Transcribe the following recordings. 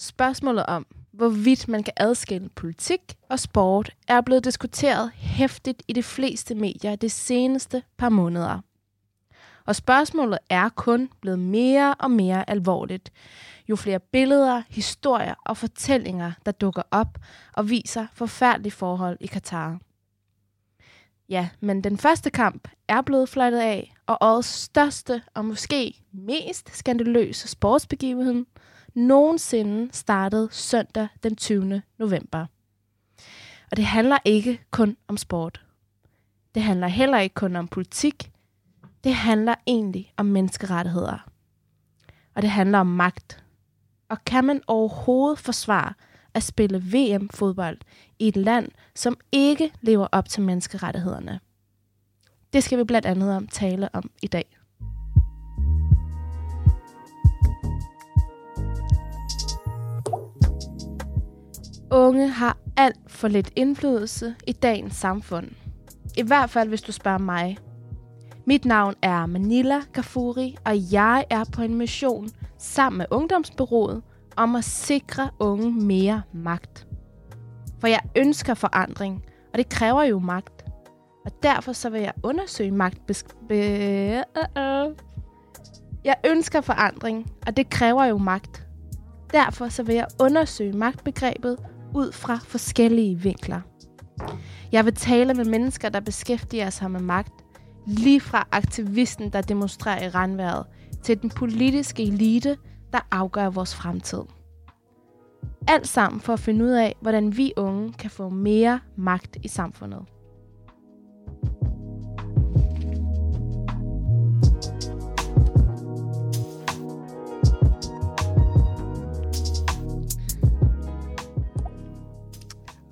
Spørgsmålet om, hvorvidt man kan adskille politik og sport, er blevet diskuteret hæftigt i de fleste medier de seneste par måneder. Og spørgsmålet er kun blevet mere og mere alvorligt, jo flere billeder, historier og fortællinger, der dukker op og viser forfærdelige forhold i Katar. Ja, men den første kamp er blevet fløjtet af, og årets største og måske mest skandaløse sportsbegivenhed nogensinde startede søndag den 20. november. Og det handler ikke kun om sport. Det handler heller ikke kun om politik. Det handler egentlig om menneskerettigheder. Og det handler om magt. Og kan man overhovedet forsvare at spille VM-fodbold i et land, som ikke lever op til menneskerettighederne? Det skal vi blandt andet om tale om i dag. Unge har alt for lidt indflydelse i dagens samfund. I hvert fald, hvis du spørger mig. Mit navn er Manila Gafuri, og jeg er på en mission sammen med Ungdomsbyrået om at sikre unge mere magt. For jeg ønsker forandring, og det kræver jo magt. Og derfor så vil jeg undersøge magt. Jeg ønsker forandring, og det kræver jo magt. Derfor så vil jeg undersøge magtbegrebet ud fra forskellige vinkler. Jeg vil tale med mennesker, der beskæftiger sig med magt, lige fra aktivisten, der demonstrerer i regnværet, til den politiske elite, der afgør vores fremtid. Alt sammen for at finde ud af, hvordan vi unge kan få mere magt i samfundet.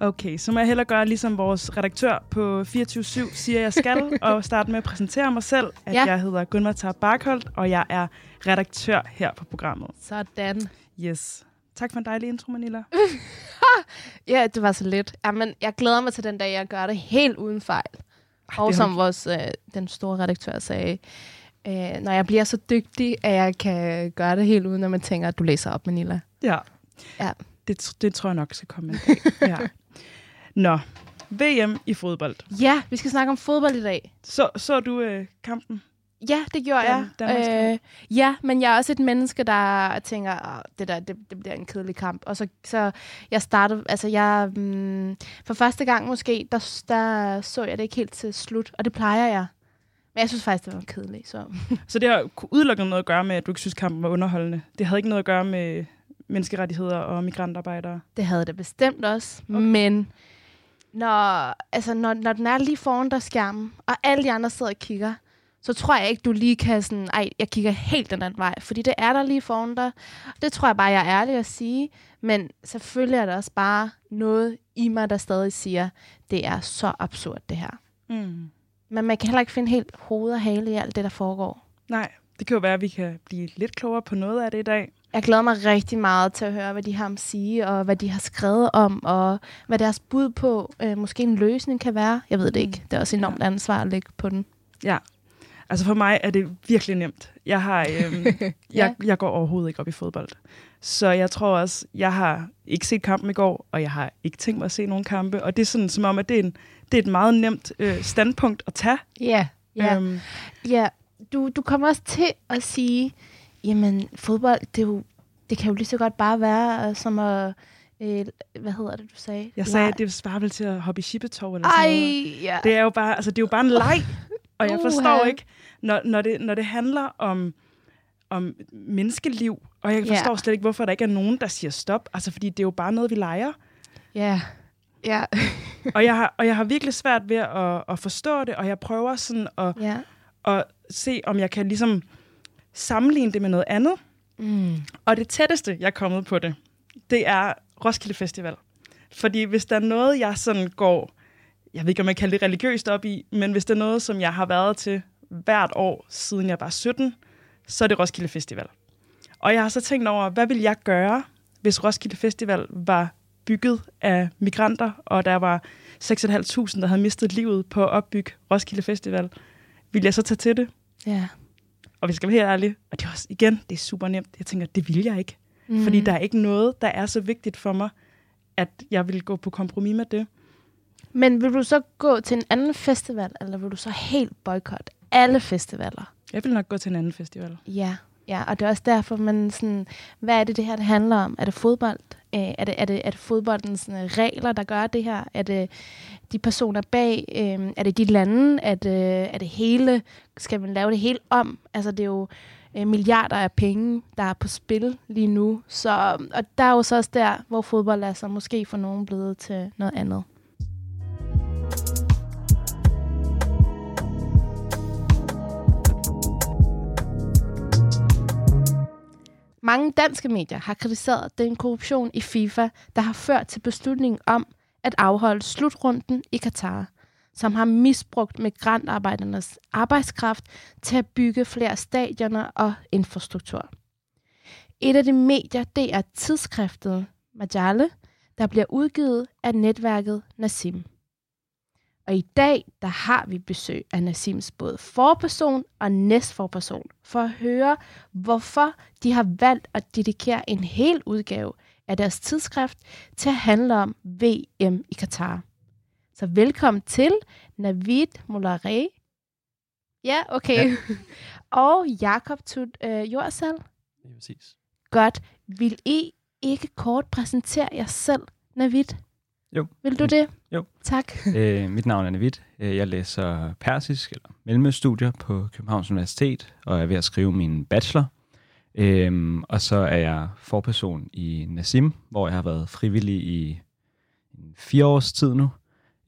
Okay, så må jeg hellere gøre, ligesom vores redaktør på 24-7 siger, jeg skal, og starte med at præsentere mig selv, at ja. jeg hedder Gunvar Tar Barkholdt, og jeg er redaktør her på programmet. Sådan. Yes. Tak for en dejlig intro, Manila. ja, det var så lidt. Jamen, jeg glæder mig til den dag, jeg gør det helt uden fejl. Ej, og som vores, øh, den store redaktør sagde, øh, når jeg bliver så dygtig, at jeg kan gøre det helt uden, at man tænker, at du læser op, Manila. Ja. Ja. Det, det tror jeg nok skal komme en dag. ja. Nå, VM i fodbold. Ja, vi skal snakke om fodbold i dag. Så, så du øh, kampen? Ja, det gjorde Den- jeg. Øh, ja, men jeg er også et menneske, der tænker, det der, det, det bliver en kedelig kamp. Og så, så jeg startede, altså jeg, mm, for første gang måske, der, der så jeg det ikke helt til slut, og det plejer jeg. Men jeg synes faktisk, det var kedeligt. Så. Så det har udelukkende noget at gøre med, at du ikke synes, kampen var underholdende. Det havde ikke noget at gøre med menneskerettigheder og migrantarbejdere. Det havde det bestemt også. Okay. Men når, altså, når, når den er lige foran dig skærmen, og alle de andre sidder og kigger, så tror jeg ikke, du lige kan sådan, ej, jeg kigger helt den anden vej, fordi det er der lige foran dig. Det tror jeg bare, jeg er ærlig at sige, men selvfølgelig er der også bare noget i mig, der stadig siger, det er så absurd det her. Mm. Men man kan heller ikke finde helt hoved og hale i alt det, der foregår. Nej, det kan jo være, at vi kan blive lidt klogere på noget af det i dag. Jeg glæder mig rigtig meget til at høre, hvad de har at sige, og hvad de har skrevet om, og hvad deres bud på øh, måske en løsning kan være. Jeg ved det ikke. Det er også enormt ansvar at lægge på den. Ja. Altså for mig er det virkelig nemt. Jeg har, øhm, Ja. jeg, jeg går overhovedet ikke op i fodbold. Så jeg tror også, jeg har ikke set kampen i går, og jeg har ikke tænkt mig at se nogen kampe. Og det er sådan som om, at det er, en, det er et meget nemt øh, standpunkt at tage. Ja, ja. Øhm, ja. Du, du kommer også til at sige, jamen fodbold, det, er jo, det kan jo lige så godt bare være øh, som at, øh, hvad hedder det, du sagde? jeg sagde, at det svarer vel til at hoppe i shippetov eller sådan noget. Ej, ja. Det er jo bare, altså, det er jo bare en leg. Og jeg forstår ikke, når, når, det, når det handler om, om menneskeliv, og jeg forstår slet ikke, hvorfor der ikke er nogen, der siger stop. Altså, fordi det er jo bare noget, vi leger. Ja, ja. Og jeg har, og jeg har virkelig svært ved at, at forstå det, og jeg prøver sådan at, ja. at se, om jeg kan ligesom sammenligne det med noget andet. Mm. Og det tætteste, jeg er kommet på det, det er Roskilde Festival. Fordi hvis der er noget, jeg sådan går, jeg ved ikke, om jeg kalder det religiøst op i, men hvis det er noget, som jeg har været til hvert år, siden jeg var 17, så er det Roskilde Festival. Og jeg har så tænkt over, hvad vil jeg gøre, hvis Roskilde Festival var bygget af migranter, og der var 6.500, der havde mistet livet på at opbygge Roskilde Festival. Vil jeg så tage til det? Ja. Og vi skal være helt ærlige, og det er også, igen, det er super nemt. Jeg tænker, det vil jeg ikke. Mm. Fordi der er ikke noget, der er så vigtigt for mig, at jeg vil gå på kompromis med det. Men vil du så gå til en anden festival, eller vil du så helt boykotte alle festivaler? Jeg vil nok gå til en anden festival. Ja, ja og det er også derfor, man sådan, hvad er det, det her det handler om? Er det fodbold? Øh, er, det, er, det, er det fodboldens øh, regler, der gør det her? Er det de personer bag? Øh, er det de lande? Er det, øh, er det hele? Skal man lave det helt om? Altså, det er jo øh, milliarder af penge, der er på spil lige nu. Så, og der er jo så også der, hvor fodbold er så måske for nogen blevet til noget andet. Mange danske medier har kritiseret den korruption i FIFA, der har ført til beslutningen om at afholde slutrunden i Katar, som har misbrugt migrantarbejdernes arbejdskraft til at bygge flere stadioner og infrastruktur. Et af de medier, det er tidsskriftet Majale, der bliver udgivet af netværket Nassim. Og i dag, der har vi besøg af Nassims både forperson og næstforperson, for at høre, hvorfor de har valgt at dedikere en hel udgave af deres tidsskrift til at handle om VM i Katar. Så velkommen til Navid Molaré. Ja, okay. Ja. og Jakob Tut øh, Jordsal. Ja, præcis. Godt. Vil I ikke kort præsentere jer selv, Navid? Jo. Vil du det? Jo. Tak. Øh, mit navn er Navid. Øh, jeg læser persisk eller mellemstudier på Københavns Universitet, og er ved at skrive min bachelor. Øhm, og så er jeg forperson i Nasim, hvor jeg har været frivillig i fire års tid nu.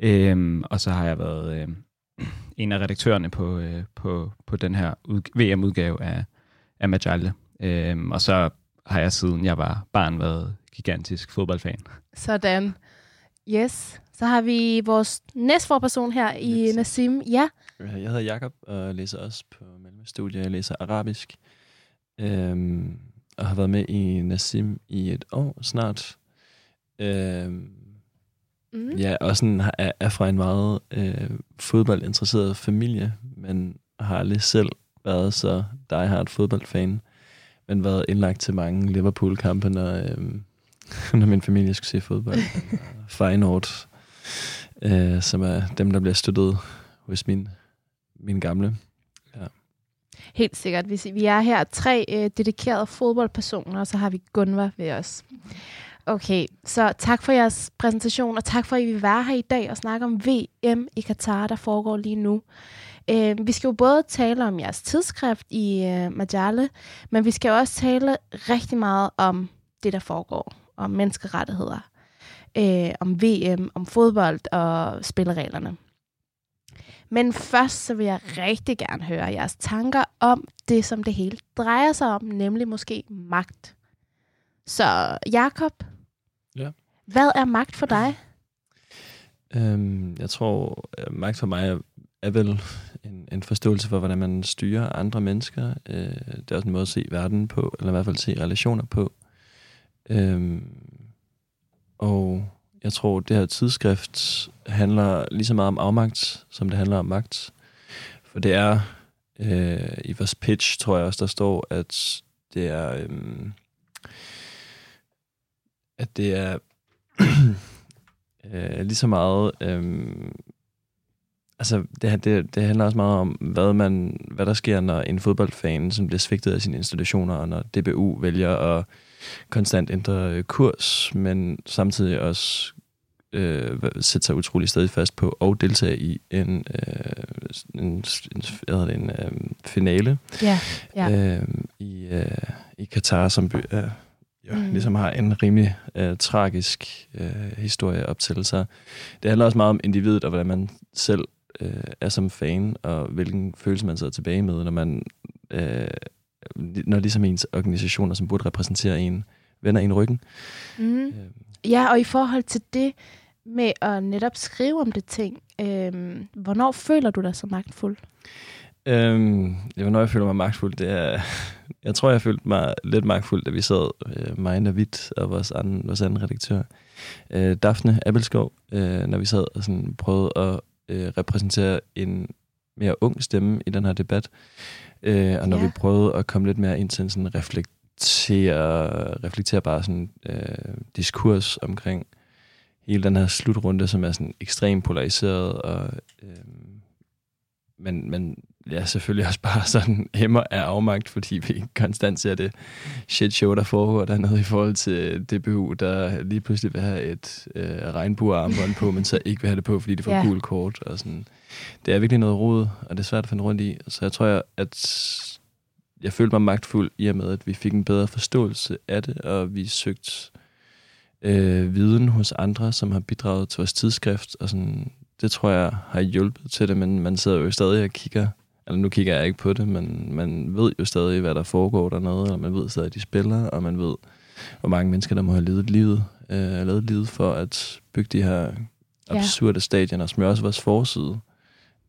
Øhm, og så har jeg været øh, en af redaktørerne på, øh, på, på den her VM-udgave af, af Majale. Øhm, og så har jeg siden jeg var barn været gigantisk fodboldfan. Sådan. Yes. Så har vi vores næstforperson her i Nassim. Ja. Jeg hedder Jakob og læser også på mellemstudiet. Jeg læser arabisk. Øhm, og har været med i Nassim i et år snart. Øhm, mm. Ja, og sådan er, er fra en meget øh, fodboldinteresseret familie, men har aldrig selv været så diehard fodboldfan, men været indlagt til mange Liverpool-kampe, når, øh, når min familie skulle se fodbold. Feyenoord, øh, som er dem, der bliver støttet hos min, min gamle. Ja. Helt sikkert. Vi er her tre øh, dedikerede fodboldpersoner, og så har vi Gunvar ved os. Okay, så tak for jeres præsentation, og tak for, at I vil være her i dag og snakke om VM i Katar, der foregår lige nu. Øh, vi skal jo både tale om jeres tidsskrift i øh, Majale, men vi skal jo også tale rigtig meget om det, der foregår, om menneskerettigheder, øh, om VM, om fodbold og spillereglerne. Men først så vil jeg rigtig gerne høre jeres tanker om det, som det hele drejer sig om, nemlig måske magt. Så Jakob, ja. hvad er magt for dig? Øhm, jeg tror, at magt for mig er, er vel en, en forståelse for, hvordan man styrer andre mennesker. Øh, det er også en måde at se verden på, eller i hvert fald se relationer på. Øhm, og jeg tror, det her tidsskrift handler lige så meget om afmagt, som det handler om magt. For det er, øh, i vores pitch, tror jeg også, der står, at det er, øh, at det er øh, lige så meget, øh, altså det, det, det handler også meget om, hvad, man, hvad der sker, når en fodboldfan som bliver svigtet af sine institutioner, og når DBU vælger at konstant ændre kurs, men samtidig også øh, sætte sig utrolig stadig fast på og deltage i en, øh, en, en, det, en øh, finale ja, ja. Øh, i, øh, i Katar, som øh, ja, mm. ligesom har en rimelig øh, tragisk øh, historie op til sig. Det handler også meget om individet og hvordan man selv øh, er som fan, og hvilken følelse man sidder tilbage med, når man øh, når ligesom ens organisationer, som burde repræsentere en, vender en ryggen. Mm. Øh. Ja, og i forhold til det med at netop skrive om det ting, øh, hvornår føler du dig så magtfuld? Øhm, ja, hvornår jeg føler mig magtfuld, det er... Jeg tror, jeg følte mig lidt magtfuld, da vi sad, øh, mig og David og vores anden, vores anden redaktør, øh, Daphne Abelskov, øh, når vi sad og sådan prøvede at øh, repræsentere en mere ung stemme i den her debat. Øh, og når ja. vi prøvede at komme lidt mere ind til en sådan reflektere bare sådan øh, diskurs omkring hele den her slutrunde, som er sådan ekstremt polariseret, og øh, men, men ja, selvfølgelig også bare sådan hæmmer af afmagt, fordi vi konstant ser det shit show, der foregår dernede i forhold til DBU, der lige pludselig vil have et øh, regnbuearmbånd på, men så ikke vil have det på, fordi de får Ja. gul kort. Og sådan. Det er virkelig noget rod, og det er svært at finde rundt i. Så jeg tror, at jeg følte mig magtfuld i og med, at vi fik en bedre forståelse af det, og vi søgte øh, viden hos andre, som har bidraget til vores tidsskrift, og sådan, det tror jeg har hjulpet til det, men man sidder jo stadig og kigger, eller nu kigger jeg ikke på det, men man ved jo stadig, hvad der foregår dernede, og man ved stadig, at de spiller, og man ved, hvor mange mennesker, der må have levet livet, øh, lavet livet for at bygge de her absurde ja. stadioner, som jo også vores forside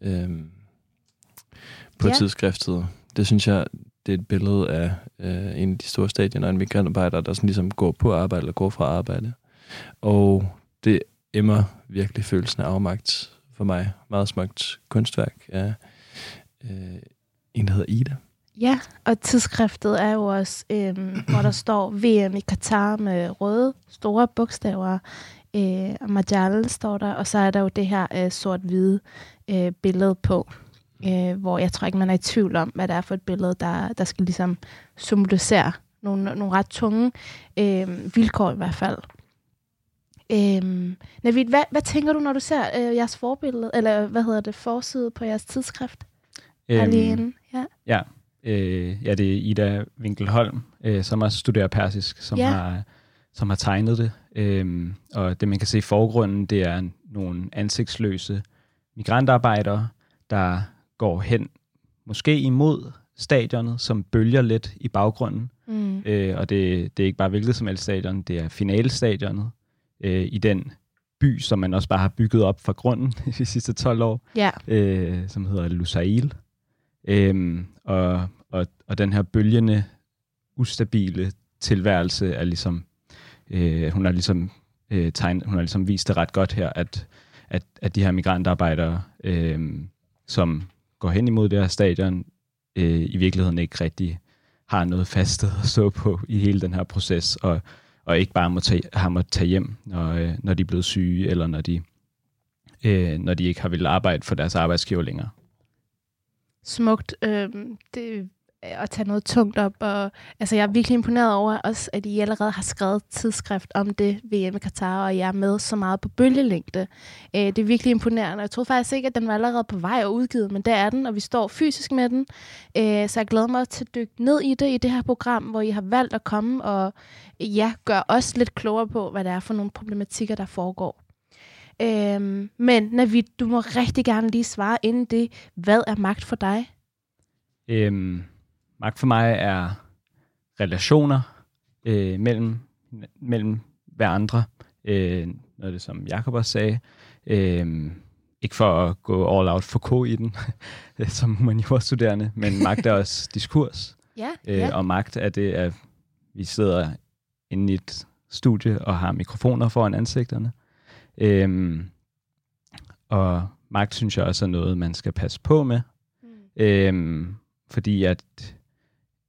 øh, på ja. tidsskriftet. Det synes jeg, det er et billede af øh, en af de store stadioner, en migrantarbejder, der sådan ligesom går på arbejde eller går fra arbejde. Og det emmer virkelig følelsen af afmagt for mig. Meget smukt kunstværk af øh, en, der hedder Ida. Ja, og tidsskriftet er jo også, øhm, hvor der står VM i Katar med røde store bogstaver. Øh, og Majal står der, og så er der jo det her øh, sort-hvide øh, billede på, øh, hvor jeg tror ikke, man er i tvivl om, hvad det er for et billede, der, der skal ligesom symbolisere nogle, nogle ret tunge øh, vilkår i hvert fald. Øhm, Navid, hvad, hvad tænker du, når du ser øh, jeres forbillede, eller hvad hedder det, forside på jeres tidsskrift? Øhm, Alene. Ja. Ja, øh, ja, det er Ida Winkelholm, øh, som også studerer persisk, som, Ja. har, som har tegnet det. Øhm, og det, man kan se i forgrunden, det er nogle ansigtsløse migrantarbejdere, der går hen, måske imod stadionet, som bølger lidt i baggrunden. Mm. Øh, og det, det er ikke bare hvilket som helst stadion, det er finalestadionet øh, i den by, som man også bare har bygget op fra grunden i de sidste 12 år Ja. øh, som hedder Lusail. Øhm, og, og, og den her bølgende, ustabile tilværelse er ligesom, øh, hun har ligesom øh, tegnet, hun har ligesom vist det ret godt her, at, at, at de her migrantarbejdere, øh, som går hen imod det her stadion, øh, i virkeligheden ikke rigtig har noget fast sted at stå på i hele den her proces, og, og ikke bare må tage, har måttet tage hjem, når, øh, når de er blevet syge, eller når de øh, når de ikke har ville arbejde for deres arbejdsgiver længere smukt. øh, det at tage noget tungt op. Og, altså, jeg er virkelig imponeret over også, at I allerede har skrevet tidsskrift om det VM i Katar, og jeg er med så meget på bølgelængde. Øh, det er virkelig imponerende. Jeg troede faktisk ikke, at den var allerede på vej og udgivet, men det er den, og vi står fysisk med den. Øh, så jeg glæder mig til at dykke ned i det i det her program, hvor I har valgt at komme og ja, gøre os lidt klogere på, hvad det er for nogle problematikker, der foregår. Øhm, men Navid, du må rigtig gerne lige svare inden det. Hvad er magt for dig? Øhm, magt for mig er relationer øh, mellem, mellem hver andre. Øh, noget af det, som Jacob også sagde. Øh, ikke for at gå all out for K i den, som humaniora-studerende, men magt er også diskurs. Ja, Øh, ja. Og magt er det, at vi sidder inde i et studie og har mikrofoner foran ansigterne. Øhm, og magt synes jeg også er noget, man skal passe på med. Mm. Øhm, fordi at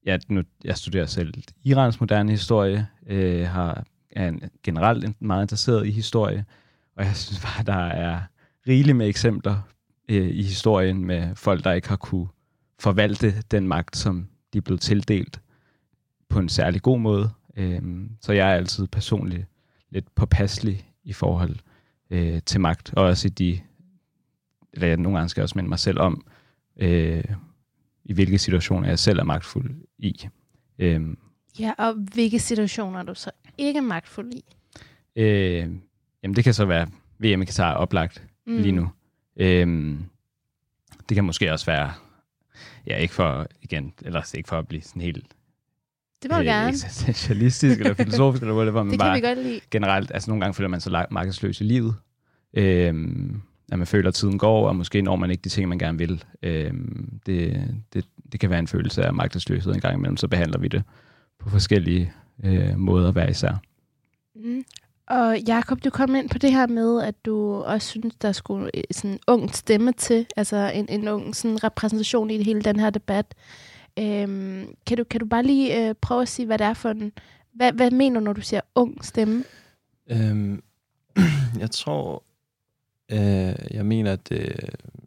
ja, nu, jeg studerer selv Irans moderne historie, øh, har, er en, generelt en- meget interesseret i historie, og jeg synes bare, der er rigeligt med eksempler øh, i historien med folk, der ikke har kunne forvalte den magt, som de blevet tildelt på en særlig god måde. Øhm, så jeg er altid personligt lidt påpasselig i forhold øh, til magt, og også i de, eller jeg nogle gange skal også minde mig selv om, øh, i hvilke situationer jeg selv er magtfuld i. Øhm, Ja, og hvilke situationer er du så ikke magtfuld i? øh, jamen det kan så være VM i Katar er oplagt mm. lige nu. Øhm, det kan måske også være, ja ikke for, igen, eller ikke for at blive sådan helt Det må du gerne. eksistentialistisk eller filosofisk, eller whatever, men Det kan bare vi godt lide. generelt, altså nogle gange føler man sig magtesløs i livet. Øhm, at man føler, at tiden går, og måske når man ikke de ting, man gerne vil. Øhm, det, det, det kan være en følelse af magtesløshed en gang imellem, så behandler vi det på forskellige øh, måder hver især. Mm. Og Jakob, du kom ind på det her med, at du også synes, der skulle øh, sådan en ung stemme til, altså en, en ung sådan repræsentation i hele den her debat. Øhm, kan, du, kan du bare lige øh, prøve at sige, hvad det er for en... Hvad, hvad mener du, når du siger ung stemme? Øhm, jeg tror, øh, jeg mener, at øh,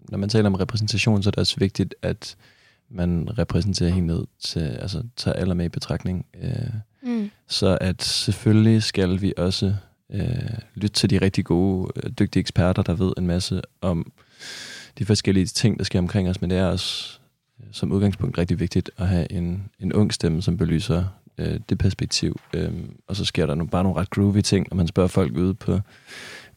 når man taler om repræsentation, så er det også vigtigt, at man repræsenterer helt ned til, altså tager alle med i betragtning. Øh, mm. Så at selvfølgelig skal vi også øh, lytte til de rigtig gode, øh, dygtige eksperter, der ved en masse om de forskellige ting, der sker omkring os, men det er også som udgangspunkt rigtig vigtigt at have en, en ung stemme, som belyser øh, det perspektiv. Øh, og så sker der nu bare nogle ret groovy ting, når man spørger folk ude på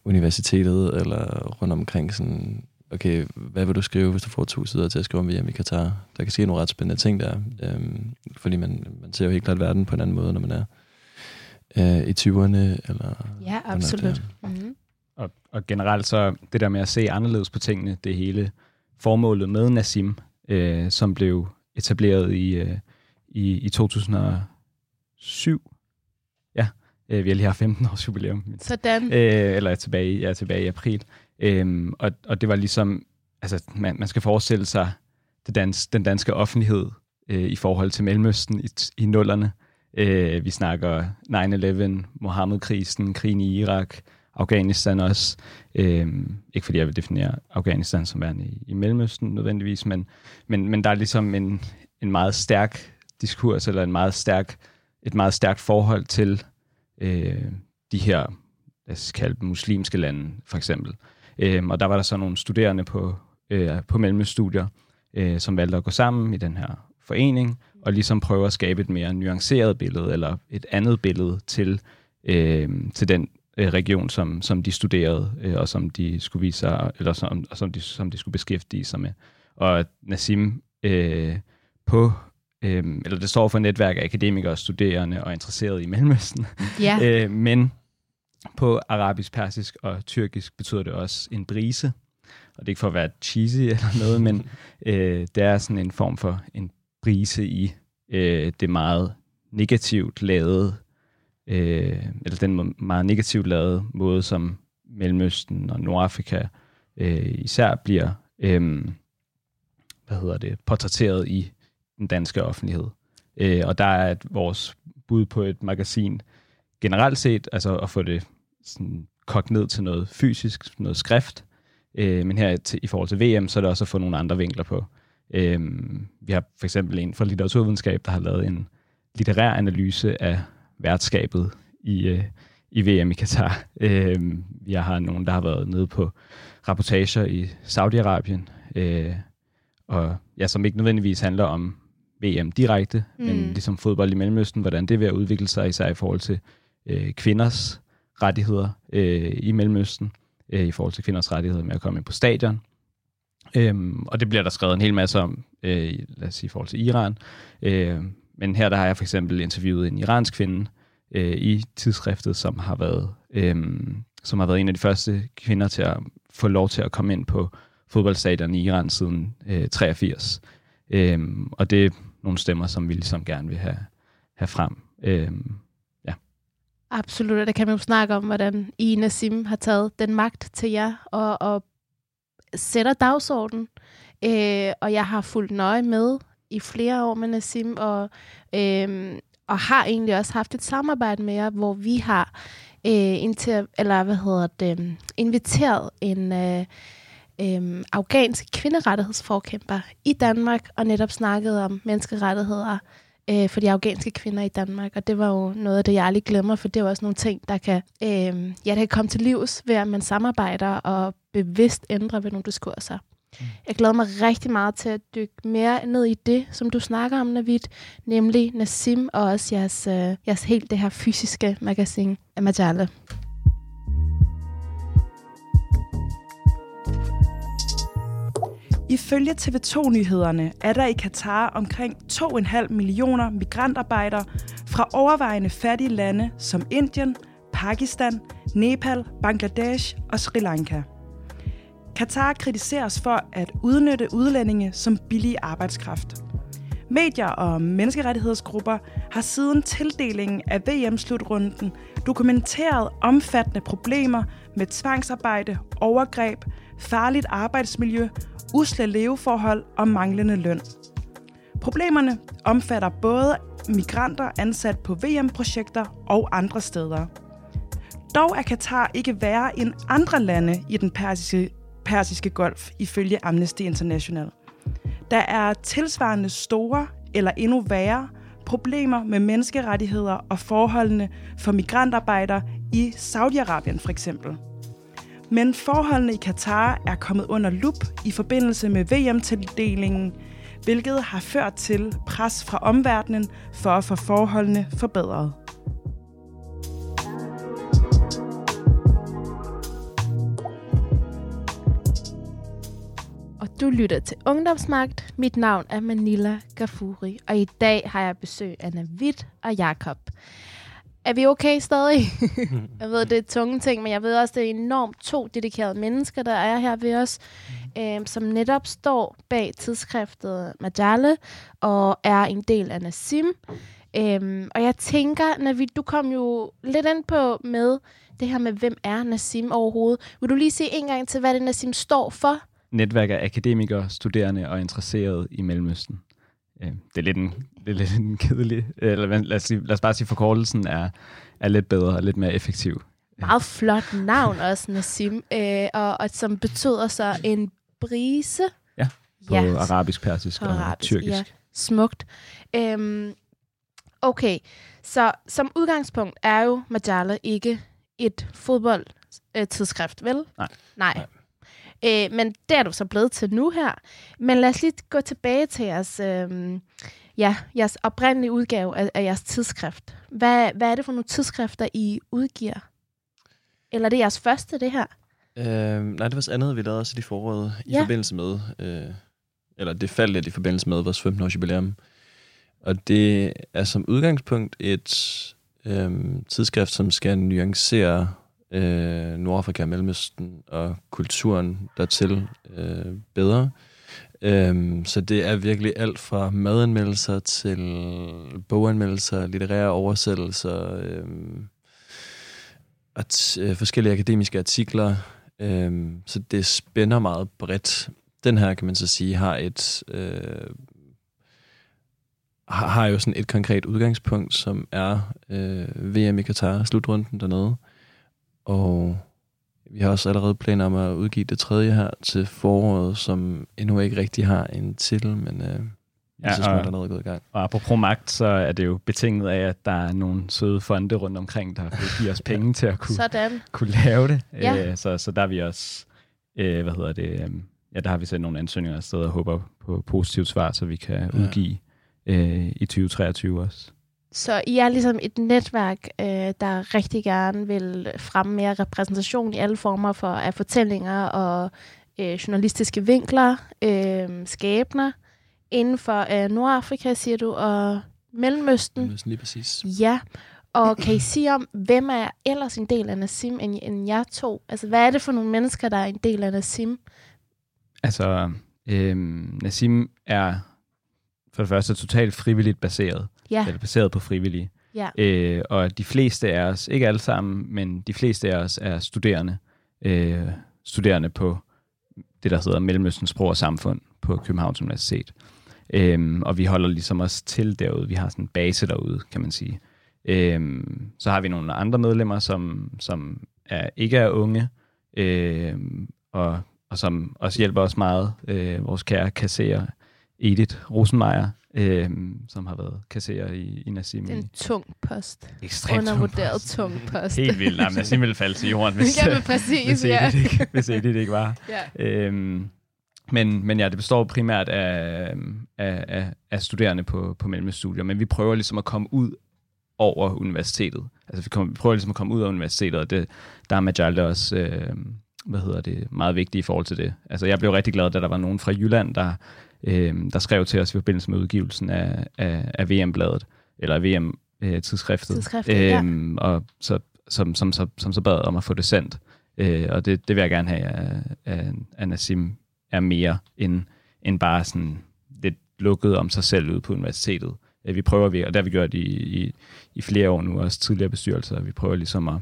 universitetet eller rundt omkring sådan, okay, hvad vil du skrive, hvis du får to sider til at skrive om VM i Katar? Der kan ske nogle ret spændende ting der, øh, fordi man, man ser jo helt klart verden på en anden måde, når man er øh, i 20'erne. Eller, ja, absolut. Mm-hmm. Og, og generelt så det der med at se anderledes på tingene, det hele formålet med Nassim, øh, som blev etableret i, øh, i, i 2007. Ja, øh, vi har lige haft 15 års jubilæum. Sådan. Øh, eller tilbage, ja, tilbage i april. Øh, og, og det var ligesom, altså man, man skal forestille sig det dans, den danske offentlighed øh, i forhold til Mellemøsten i, i nullerne. Øh, vi snakker 9-11, Mohammed-krisen, krigen i Irak, Afghanistan også. Øh, ikke fordi jeg vil definere Afghanistan som værende i, i Mellemøsten nødvendigvis, men, men, men der er ligesom en, en meget stærk diskurs, eller en meget stærk, et meget stærkt forhold til øh, de her, lad os kalde dem muslimske lande, for eksempel. Øh, og der var der så nogle studerende på, øh, på Mellemøststudier, øh, som valgte at gå sammen i den her forening, og ligesom prøve at skabe et mere nuanceret billede, eller et andet billede til, øh, til den øh, region, som, som de studerede, øh, og som de skulle vise sig, eller som, som, de, som de skulle beskæftige sig med. Og Nassim øh, på øh, eller det står for netværk af akademikere, studerende og interesserede i Mellemøsten. Ja. øh, men på arabisk, persisk og tyrkisk betyder det også en brise. Og det er ikke for at være cheesy eller noget, men øh, det er sådan en form for en brise i øh, det meget negativt lavede, øh, eller den meget negativt lavede måde, som Mellemøsten og Nordafrika øh, især bliver øh, hvad hedder det, portrætteret i den danske offentlighed. Øh, og der er et, vores bud på et magasin generelt set, altså at få det sådan kogt ned til noget fysisk, noget skrift. Øh, men her til, i forhold til VM, så er det også at få nogle andre vinkler på. Øh, vi har for eksempel en fra litteraturvidenskab, der har lavet en litterær analyse af værtskabet i, øh, i VM i Katar. Øh, jeg har nogen, der har været nede på rapportager i Saudi-Arabien, øh, og ja, som ikke nødvendigvis handler om VM direkte, mm. men ligesom fodbold i Mellemøsten, hvordan det vil udvikle sig, især i forhold til øh, kvinders rettigheder øh, i Mellemøsten, øh, i forhold til kvinders rettigheder med at komme ind på stadion. Øhm, og det bliver der skrevet en hel masse om, øh, lad os sige, i forhold til Iran. Øh, men her der har jeg for eksempel interviewet en iransk kvinde øh, i tidsskriftet, som har været øh, som har været en af de første kvinder til at få lov til at komme ind på fodboldstadion i Iran siden øh, 83. Øh, og det er nogle stemmer, som vi ligesom gerne vil have, have frem. Øh, ja. Absolut, og der kan man jo snakke om, hvordan I Nassim har taget den magt til jer og, og sætter dagsordenen. Øh, og jeg har fulgt nøje med i flere år med Nassim, og, øh, og har egentlig også haft et samarbejde med jer, hvor vi har øh, inter, eller hvad hedder det, øhm, inviteret en... Øh, øh, afghansk kvinderettighedsforkæmper i Danmark, og netop snakket om menneskerettigheder øh, for de afghanske kvinder i Danmark. Og det var jo noget af det, jeg aldrig glemmer, for det er også nogle ting, der kan, øh, ja, det kan komme til livs ved, at man samarbejder og bevidst ændrer ved nogle diskurser. Jeg glæder mig rigtig meget til at dykke mere ned i det, som du snakker om, Navid, nemlig Nassim og også jeres, øh, jeres helt det her fysiske magasin, Amajale. Ifølge TV2-nyhederne er der i Katar omkring 2,5 millioner migrantarbejdere fra overvejende fattige lande som Indien, Pakistan, Nepal, Bangladesh og Sri Lanka. Katar kritiseres for at udnytte udlændinge som billig arbejdskraft. Medier og menneskerettighedsgrupper har siden tildelingen af VM-slutrunden dokumenteret omfattende problemer med tvangsarbejde, overgreb, farligt arbejdsmiljø usle leveforhold og manglende løn. Problemerne omfatter både migranter ansat på VM-projekter og andre steder. Dog er Katar ikke værre end andre lande i den persiske, persiske golf, ifølge Amnesty International. Der er tilsvarende store eller endnu værre problemer med menneskerettigheder og forholdene for migrantarbejdere i Saudi-Arabien for eksempel. Men forholdene i Katar er kommet under lup i forbindelse med VM-tildelingen, hvilket har ført til pres fra omverdenen for at få forholdene forbedret. Du lytter til Ungdomsmagt. Mit navn er Manila Gafuri, og i dag har jeg besøg af Navid og Jakob. Er vi okay stadig? jeg ved, det er tunge ting, men jeg ved også, det er enormt to dedikerede mennesker, der er her ved os, øh, som netop står bag tidsskriftet Majale og er en del af Nassim. Øhm, og jeg tænker, Navid, du kom jo lidt ind på med det her med, hvem er Nassim overhovedet. Vil du lige se en gang til, hvad det Nassim står for? Netværk af akademikere, studerende og interesserede i Mellemøsten. Øh, det er lidt en, det er lidt en kedelig, eller lad os, sige, lad os bare sige, forkortelsen er, er lidt bedre og lidt mere effektiv. Meget flot navn også, Nassim, øh, og, og som betyder så en brise. Ja, på ja. arabisk, persisk og arabisk, tyrkisk. Ja, smukt. Øhm, okay, så som udgangspunkt er jo Majala ikke et fodboldtidsskrift, vel? Nej. Nej. Nej. Øh, men det er du så blevet til nu her. Men lad os lige gå tilbage til jeres, øh, ja, jeres oprindelige udgave af, af jeres tidsskrift. Hvad, hvad er det for nogle tidsskrifter, I udgiver? Eller er det jeres første, det her? Øh, nej, det var andet, vi lavede også i foråret i ja. forbindelse med, øh, eller det faldt lidt i forbindelse med vores 15-års jubilæum. Og det er som udgangspunkt et øh, tidsskrift, som skal nuancere øh, Nordafrika, Mellemøsten og kulturen dertil øh, bedre. Øhm, så det er virkelig alt fra madanmeldelser til boganmeldelser, litterære oversættelser, øhm, at, øh, forskellige akademiske artikler. Øhm, så det spænder meget bredt. Den her, kan man så sige, har et... Øh, har, har jo sådan et konkret udgangspunkt, som er øh, VM i Katar, slutrunden dernede. Og vi har også allerede planer om at udgive det tredje her til foråret, som endnu ikke rigtig har en titel, men øh, ja, så småt allerede gået i gang. Og apropos magt, så er det jo betinget af, at der er nogle søde fonde rundt omkring, der vil give os penge til at kunne, Sådan. kunne lave det. Ja. Øh, så, så der er vi også, øh, hvad hedder det, øh, ja, der har vi sendt nogle ansøgninger afsted og håber på positivt svar, så vi kan ja. udgive øh, i 2023 også. Så I er ligesom et netværk, øh, der rigtig gerne vil fremme mere repræsentation i alle former for af fortællinger og øh, journalistiske vinkler, øh, skæbner inden for øh, Nordafrika, siger du, og Mellemøsten. Mellemøsten, lige præcis. Ja, og kan I sige om, hvem er ellers en del af Nassim end, end jer to? Altså, hvad er det for nogle mennesker, der er en del af Nassim? Altså, øh, Nassim er for det første totalt frivilligt baseret. Ja. Eller baseret på frivillige. Ja. Øh, og de fleste af os, ikke alle sammen, men de fleste af os er studerende. Øh, studerende på det, der hedder Mellemøstens Sprog og Samfund på Københavns Universitet. Øh, og vi holder ligesom også til derude. Vi har sådan en base derude, kan man sige. Øh, så har vi nogle andre medlemmer, som, som er, ikke er unge, øh, og, og som også hjælper os meget. Øh, vores kære kasserer Edith Rosenmeier, øh, som har været kasserer i, i Nassim. Det er en tung post. Ekstremt Undervurderet tung post. Helt vildt. Nej, Nassim ville falde til jorden, hvis, ja, præcis, hvis, ja. Edith ikke, hvis Edith ikke var. ja. Øhm, men, men ja, det består primært af, af, af, af studerende på, på mellemstudier, men vi prøver ligesom at komme ud over universitetet. Altså vi, kommer, vi prøver ligesom at komme ud af universitetet, og det, der er Majalde også, øh, hvad hedder det, meget vigtigt i forhold til det. Altså jeg blev rigtig glad, da der var nogen fra Jylland, der øh, der skrev til os i forbindelse med udgivelsen af, af, af VM-bladet, eller VM-tidsskriftet. Tidsskriftet, ja. Øhm, og så, som, som, som, som så bad om at få det sendt. Øh, og det, det vil jeg gerne have, at, at, at Nassim er mere end, end bare sådan lidt lukket om sig selv ude på universitetet. Øh, vi prøver, vi, og det har vi gjort i, i, i flere år nu, også tidligere bestyrelser, vi prøver ligesom at,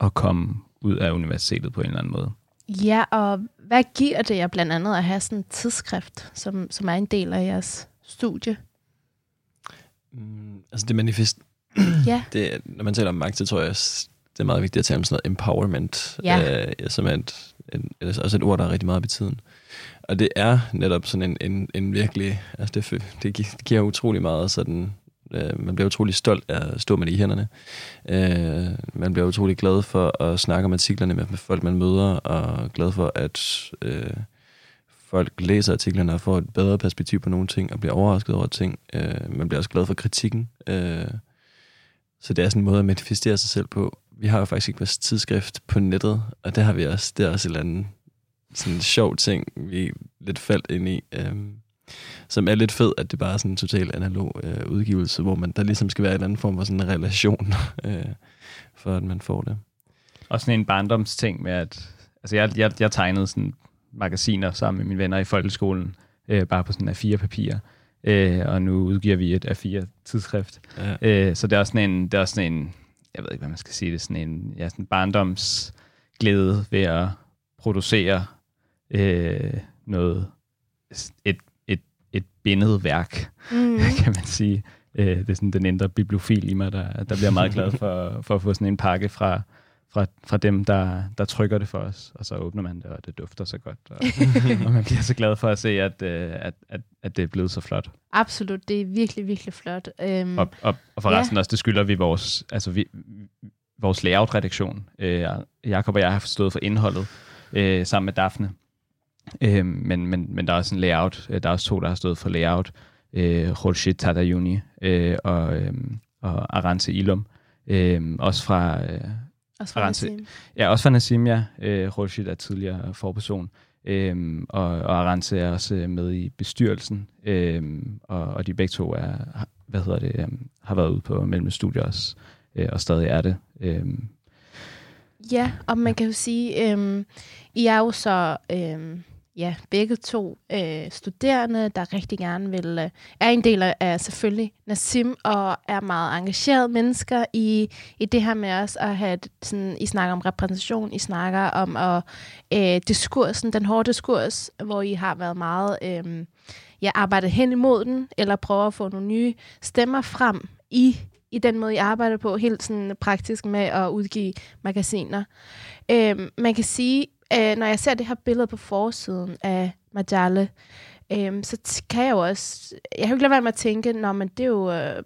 at komme ud af universitetet på en eller anden måde. Ja, og hvad giver det jer blandt andet at have sådan et tidsskrift, som, som er en del af jeres studie? Mm, altså det manifest... Ja. Det, når man taler om magt, så tror jeg, det er meget vigtigt at tale om sådan noget empowerment, Ja. øh, som er et, en, altså også et ord, der er rigtig meget i tiden. Og det er netop sådan en, en, en virkelig, altså det, fø- det, gi- det giver utrolig meget sådan, øh, man bliver utrolig stolt af at stå med det i hænderne. Øh, man bliver utrolig glad for at snakke om artiklerne med, med folk, man møder, og glad for, at øh, folk læser artiklerne og får et bedre perspektiv på nogle ting, og bliver overrasket over ting. Øh, man bliver også glad for kritikken. Øh, så det er sådan en måde at manifestere sig selv på. Vi har jo faktisk ikke vores tidsskrift på nettet, og det har vi også. Det er også et eller andet sådan en sjov ting, vi lidt faldt ind i. Øhm, som er lidt fed, at det bare er sådan en total analog øh, udgivelse, hvor man der ligesom skal være en eller anden form for sådan en relation, øh, for at man får det. Og sådan en barndomsting med, at altså jeg, jeg, jeg tegnede sådan magasiner sammen med mine venner i folkeskolen, øh, bare på sådan af papir. Øh, og nu udgiver vi et af fire tidsskrift. Ja. Øh, så det er også sådan en, det er også sådan en, jeg ved ikke, hvad man skal sige det, sådan en, ja, sådan barndomsglæde ved at producere øh, noget, et, et, et bindet værk, Mm. kan man sige. Øh, det er sådan den indre bibliofil i mig, der, der bliver meget glad for, for at få sådan en pakke fra, fra, fra dem, der, der trykker det for os. Og så åbner man det, og det dufter så godt. Og, og man bliver så glad for at se, at, øh, at, at, at det er blevet så flot. Absolut, det er virkelig, virkelig flot. Øhm, Og, og, og forresten også, det skylder vi vores, altså vi, vores layout-redaktion. Øh, Jakob og jeg har stået for indholdet øh, sammen med Daphne. Øh, men, men, men der er også en layout. Øh, Der er også to, der har stået for layout. Øh, Jorge Tadayuni øh, og, øh, og Arance Ilum. Øh, også fra, øh, også fra Arance. Nassim. ja, også fra Nassim, ja. Øh, Jorge er tidligere forperson. Øhm, og, og Arance er også øh, med i bestyrelsen, øhm, og, og de begge to er, hvad hedder det, øhm, har været ude på mellemstudier også, øh, og stadig er det. Øhm, Ja, og man kan jo sige, øhm, I er jo så øhm, ja, begge to øh, studerende, der rigtig gerne vil, øh, er en del af selvfølgelig Nassim, og er meget engagerede mennesker i, i det her med os at have, sådan, I snakker om repræsentation, I snakker om at, øh, diskursen, den hårde diskurs, hvor I har været meget, øh, ja, arbejdet hen imod den, eller prøver at få nogle nye stemmer frem i i den måde, jeg arbejder på, helt sådan praktisk med at udgive magasiner. Øhm, man kan sige, øh, når jeg ser det her billede på forsiden af Majale, øh, så t- kan jeg jo også, jeg kan jo ikke lade være med at tænke, når men det er jo, øh,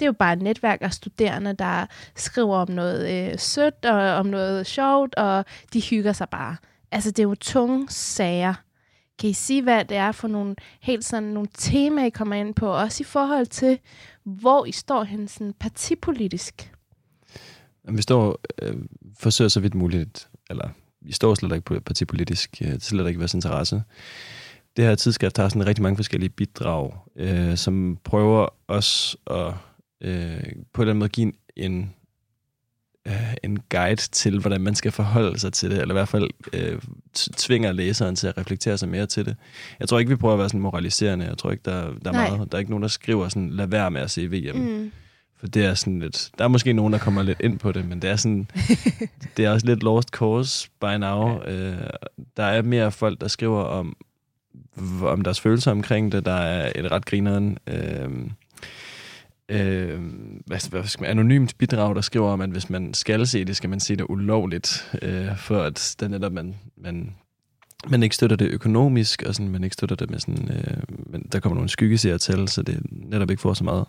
det er jo bare et netværk af studerende, der skriver om noget øh, sødt og om noget sjovt, og de hygger sig bare. Altså, det er jo tunge sager. Kan I sige, hvad det er for nogle helt sådan nogle temaer, I kommer ind på, også i forhold til, hvor I står hen sådan partipolitisk? Vi står, øh, forsøger så vidt muligt, eller vi står slet ikke på partipolitisk, det er slet ikke vores interesse. Det her tidsskrift har sådan rigtig mange forskellige bidrag, øh, som prøver os at øh, på den måde give en, en, øh, en guide til, hvordan man skal forholde sig til det, eller i hvert fald øh, tvinger læseren til at reflektere sig mere til det. Jeg tror ikke, vi prøver at være sådan moraliserende. Jeg tror ikke, der, der, er, Nej. meget, der er ikke nogen, der skriver sådan, lad være med at se VM. Mm. For det er sådan lidt... Der er måske nogen, der kommer lidt ind på det, men det er sådan... det er også lidt lost cause by now. Øh, der er mere folk, der skriver om, om deres følelser omkring det. Der er et ret grineren... Øh, øh, hvad, hvad skal man, anonymt bidrag, der skriver om, at hvis man skal se det, skal man se det ulovligt, øh, for at det netop man, man, man ikke støtter det økonomisk, og sådan, man ikke støtter det med sådan, øh, men der kommer nogle skyggeseere til, så det netop ikke får så meget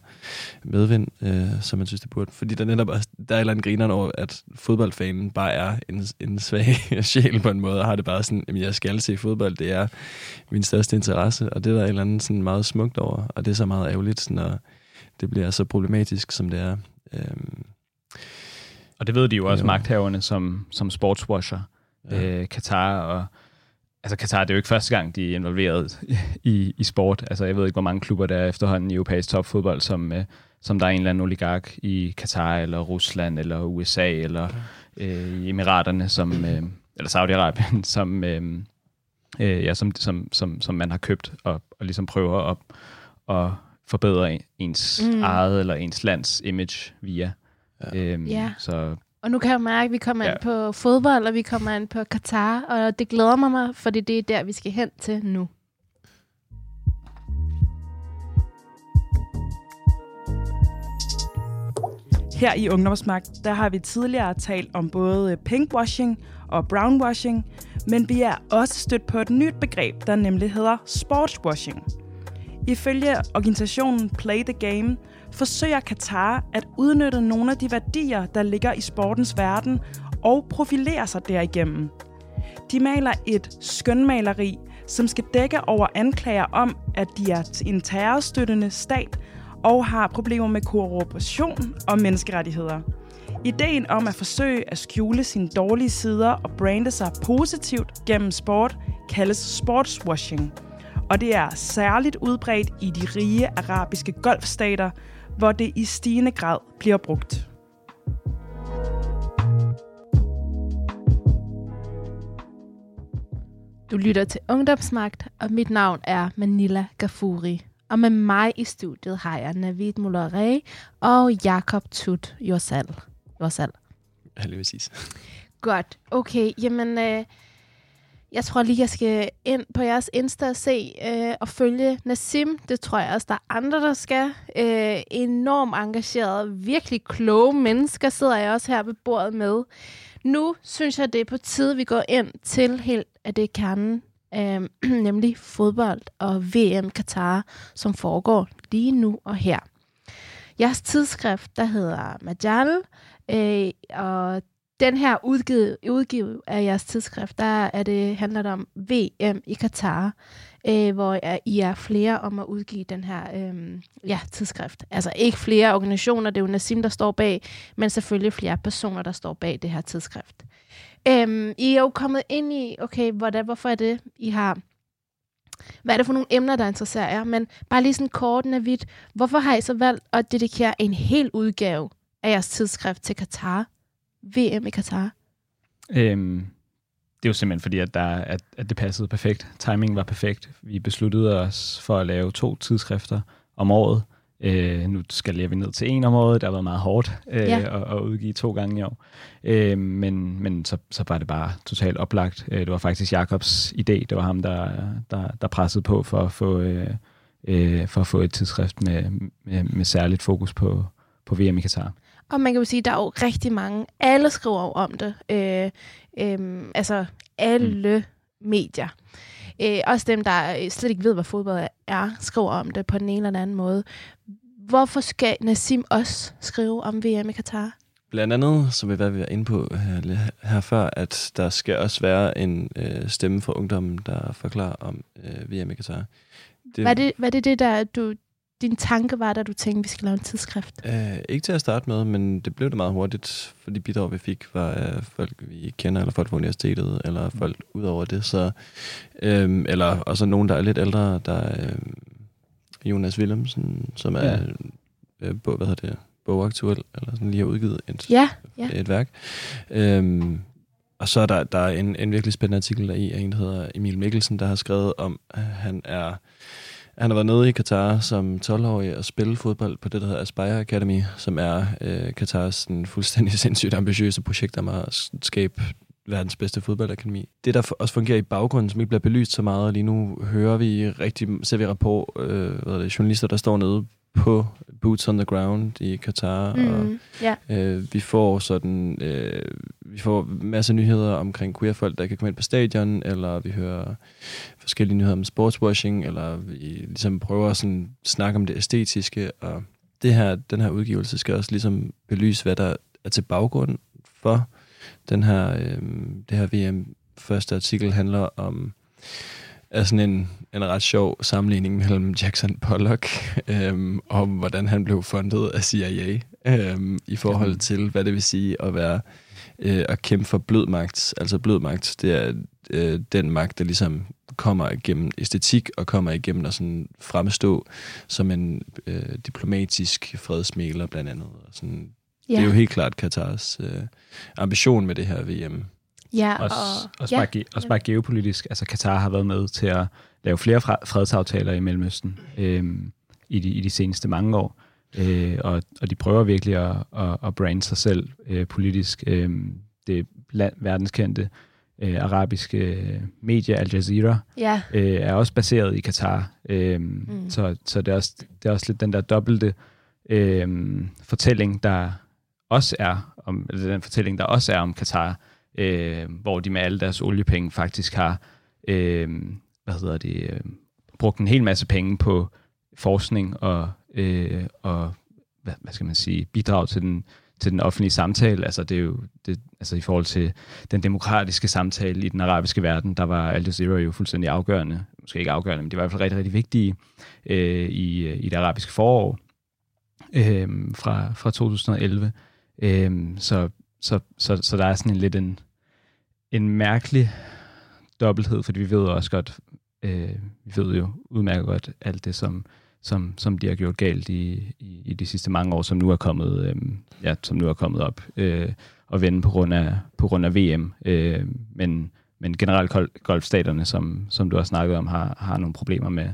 medvind, øh, som man synes, det burde. Fordi der netop er, der er et eller andet grineren over, at fodboldfanen bare er en, en svag sjæl på en måde, og har det bare sådan, at jeg skal se fodbold, det er min største interesse, og det er der et eller andet sådan meget smukt over, og det er så meget ærgerligt, når det bliver så problematisk, som det er. Øhm, og det ved de jo også, Jo. magthaverne som, som sportswasher. ja. øh, Katar og altså Katar, det er jo ikke første gang, de er involveret i, i sport. Altså jeg ved ikke, hvor mange klubber der er efterhånden i europæisk topfodbold, som, øh, som der er en eller anden oligark i Katar, eller Rusland, eller USA, eller øh, i Emiraterne, som, øh, eller Saudi-Arabien, som, øh, øh, ja, som, som, som, som man har købt og, og ligesom prøver at, at forbedre ens Mm. mm. eget eller ens lands image via. Ja. Øhm, Ja. Så og nu kan jeg mærke, at vi kommer ja. ind på fodbold, og vi kommer ind på Katar, og det glæder mig, mig for det er der, vi skal hen til nu. Her i Ungdomsmagt, der har vi tidligere talt om både pinkwashing og brownwashing, men vi er også stødt på et nyt begreb, der nemlig hedder sportswashing – Ifølge organisationen Play the Game forsøger Katar at udnytte nogle af de værdier, der ligger i sportens verden, og profilere sig derigennem. De maler et skønmaleri, som skal dække over anklager om, at de er en terrorstøttende stat og har problemer med korruption og menneskerettigheder. Ideen om at forsøge at skjule sine dårlige sider og brande sig positivt gennem sport kaldes sportswashing. Og det er særligt udbredt i de rige arabiske golfstater, hvor det i stigende grad bliver brugt. Du lytter til Ungdomsmagt, og mit navn er Manila Gafuri. Og med mig i studiet har jeg Navid Mulare og Jakob Tut Jorsal. Jorsal. Heldigvis. Godt. Okay, jamen... Øh, jeg tror lige, jeg skal ind på jeres Insta og se øh, og følge Nassim. Det tror jeg også, der er andre, der skal. Øh, enormt engageret, virkelig kloge mennesker sidder jeg også her ved bordet med. Nu synes jeg, det er på tide, vi går ind til helt af det kernen, øh, nemlig fodbold og VM Katar, som foregår lige nu og her. Jeres tidsskrift, der hedder Majal, øh, og den her udgivet, udgivet af jeres tidsskrift, der er det, handler det om VM i Katar, øh, hvor I er flere om at udgive den her øh, ja, tidsskrift. Altså ikke flere organisationer, det er jo Nassim, der står bag, men selvfølgelig flere personer, der står bag det her tidsskrift. Øh, I er jo kommet ind i, okay, hvordan, hvorfor er det, I har hvad er det for nogle emner, der interesserer jer? Men bare lige sådan kort, Navid, hvorfor har I så valgt at dedikere en hel udgave af jeres tidsskrift til Katar? VM i Katar? Øhm, det er jo simpelthen fordi, at, der, at, at det passede perfekt. Timing var perfekt. Vi besluttede os for at lave to tidsskrifter om året. Øh, nu skal vi ned til en om året. Det har været meget hårdt øh, ja. at, at udgive to gange i år. Øh, men men så, så var det bare totalt oplagt. Øh, det var faktisk Jakobs idé. Det var ham, der, der, der pressede på for at få, øh, øh, for at få et tidsskrift med, med, med særligt fokus på, på VM i Katar. Og man kan jo sige, at der er jo rigtig mange, alle skriver jo om det. Øh, øh, altså alle mm. medier. Øh, også dem, der slet ikke ved, hvad fodbold er, skriver om det på den ene eller anden måde. Hvorfor skal Nassim også skrive om VM i Katar? Blandt andet, som vi var inde på her, her før, at der skal også være en øh, stemme fra ungdommen, der forklarer om øh, VM i Katar. Det, hvad, er det, hvad er det, det der, du, din tanke var, da du tænkte, vi skal lave en tidsskrift? Uh, ikke til at starte med, men det blev det meget hurtigt, for de bidrag, vi fik, var uh, folk, vi ikke kender, eller folk fra universitetet, eller folk ud over det. Så, um, eller også nogen, der er lidt ældre, der er uh, Jonas Willemsen, som er ja. uh, hvad hedder det, bogaktuel, eller sådan lige har udgivet et, ja, ja. et værk. Um, og så er der, der er en, en virkelig spændende artikel der i, af en, der hedder Emil Mikkelsen, der har skrevet om, at han er han har været nede i Katar som 12-årig og spille fodbold på det, der hedder Aspire Academy, som er øh, Katars den fuldstændig sindssygt ambitiøse projekt om at skabe verdens bedste fodboldakademi. Det, der også fungerer i baggrunden, som ikke bliver belyst så meget, lige nu hører vi rigtig, ser vi rapport, øh, hvad er det, journalister, der står nede på boots on the ground i Katar, mm, og yeah. øh, vi får sådan, øh, vi får masser af nyheder omkring queer-folk, der kan komme ind på stadion, eller vi hører forskellige nyheder om sportswashing, eller vi ligesom prøver at sådan snakke om det æstetiske, og det her, den her udgivelse skal også ligesom belyse, hvad der er til baggrund for den her, øh, det her VM. Første artikel handler om er sådan en, en ret sjov sammenligning mellem Jackson Pollock øhm, om, hvordan han blev fundet af CIA øhm, i forhold til, hvad det vil sige at være øh, at kæmpe for blød magt. Altså blød magt, det er øh, den magt, der ligesom kommer igennem æstetik og kommer igennem at sådan fremstå som en øh, diplomatisk fredsmæler blandt andet. Og sådan, ja. Det er jo helt klart Katars øh, ambition med det her VM. Ja, også, og, også, ja. bare, også bare geopolitisk. Altså, Katar har været med til at lave flere fredsaftaler i Mellemøsten øhm, i, de, i de seneste mange år. Øh, og, og de prøver virkelig at, at, at brande sig selv øh, politisk. Øh, det land, verdenskendte øh, arabiske øh, medie, Al Jazeera, ja. øh, er også baseret i Katar. Øh, mm. Så, så det, er også, det er også lidt den der dobbelte øh, fortælling, der, også er om, eller den fortælling, der også er om Katar, øh, hvor de med alle deres oliepenge faktisk har øh, hvad hedder det, øh, brugt en hel masse penge på forskning og, øh, og hvad, hvad skal man sige, bidrag til den, til den offentlige samtale. Altså det er jo det, altså i forhold til den demokratiske samtale i den arabiske verden, der var Al Jazeera jo fuldstændig afgørende. Måske ikke afgørende, men det var i hvert fald rigtig, rigtig vigtige øh, i, øh, i det arabiske forår øh, fra, fra 2011. Øh, så, så, så, så der er sådan en lidt en, en mærkelig dobbelthed, fordi vi ved også godt, øh, vi ved jo udmærket godt alt det, som, som, som de har gjort galt i, i, i de sidste mange år, som nu er kommet, øh, ja, som nu er kommet op øh, og vende på grund af, på grund af VM. Øh, men, men generelt golfstaterne, som, som du har snakket om, har, har nogle problemer med,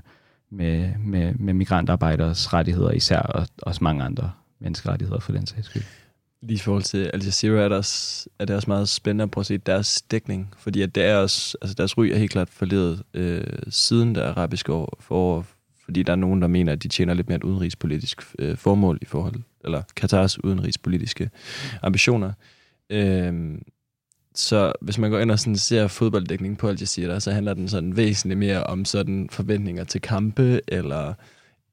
med, med, med migrantarbejderes rettigheder især, og også mange andre menneskerettigheder for den sags skyld. Lige i forhold til Al Jazeera er, der også, er det også meget spændende at prøve at se deres dækning, fordi at det er også, altså deres ry er helt klart forledet øh, siden det arabiske år, for, fordi der er nogen, der mener, at de tjener lidt mere et udenrigspolitisk øh, formål i forhold, eller Katars udenrigspolitiske ambitioner. Øh, så hvis man går ind og sådan ser fodbolddækning på Al Jazeera, så handler den sådan væsentligt mere om sådan forventninger til kampe, eller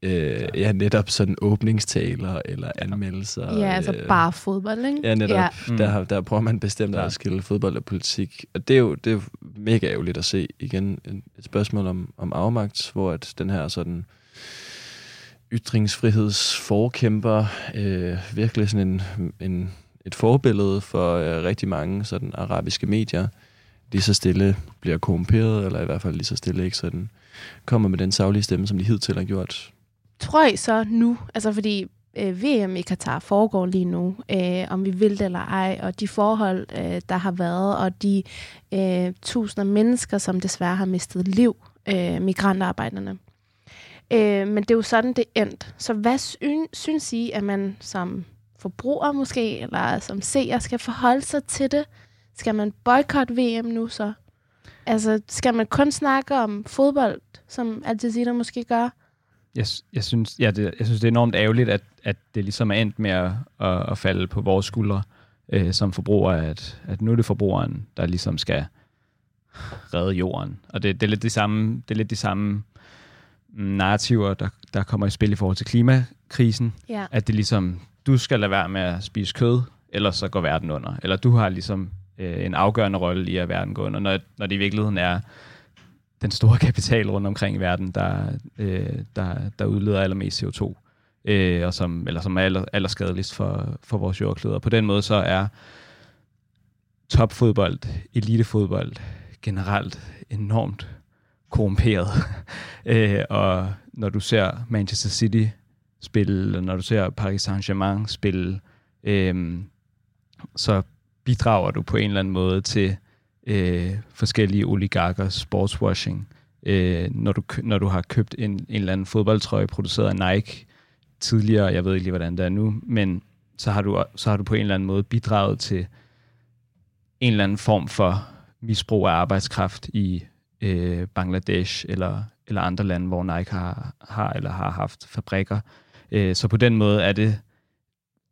øh, ja, netop sådan åbningstaler eller anmeldelser. Ja, altså øh, bare fodbold, ikke? Ja, netop. Ja. Ja. Der, der prøver man bestemt at skille fodbold og politik. Og det er jo, det er jo mega ærgerligt at se igen et spørgsmål om, om afmagt, hvor at den her sådan ytringsfrihedsforkæmper øh, virkelig sådan en, en, et forbillede for øh, rigtig mange sådan arabiske medier, lige så stille bliver korrumperet, eller i hvert fald lige så stille ikke sådan kommer med den savlige stemme, som de hidtil har gjort Tror I så nu, altså fordi øh, VM i Katar foregår lige nu, øh, om vi vil det eller ej, og de forhold, øh, der har været, og de øh, tusinder mennesker, som desværre har mistet liv, øh, migrantarbejderne. Øh, men det er jo sådan, det endt. Så hvad syn, synes I, at man som forbruger måske, eller som seer, skal forholde sig til det? Skal man boykotte VM nu så? Altså, skal man kun snakke om fodbold, som Al Jazeera måske gør? Jeg, jeg, synes, ja, det, jeg synes, det er enormt ærgerligt, at, at det ligesom er endt med at, at, at falde på vores skuldre øh, som forbruger, at, at nu er det forbrugeren, der ligesom skal redde jorden. Og det, det, er lidt de samme, det er lidt de samme narrativer, der, der kommer i spil i forhold til klimakrisen. Ja. At det ligesom, du skal lade være med at spise kød, ellers så går verden under. Eller du har ligesom øh, en afgørende rolle i, at verden går under, når, når det i virkeligheden er den store kapital rundt omkring i verden, der, øh, der, der udleder allermest CO2, øh, og som, eller som er aller, allerskadeligst for, for vores jordkløder. På den måde så er topfodbold, elitefodbold generelt enormt korrumperet. øh, og når du ser Manchester City spille, eller når du ser Paris Saint-Germain spille, øh, så bidrager du på en eller anden måde til øh, forskellige oligarkers sportswashing. Øh, når, du, når du har købt en, en eller anden fodboldtrøje produceret af Nike tidligere, jeg ved ikke lige, hvordan det er nu, men så har du, så har du på en eller anden måde bidraget til en eller anden form for misbrug af arbejdskraft i øh, Bangladesh eller, eller andre lande, hvor Nike har, har eller har haft fabrikker. Øh, så på den måde er det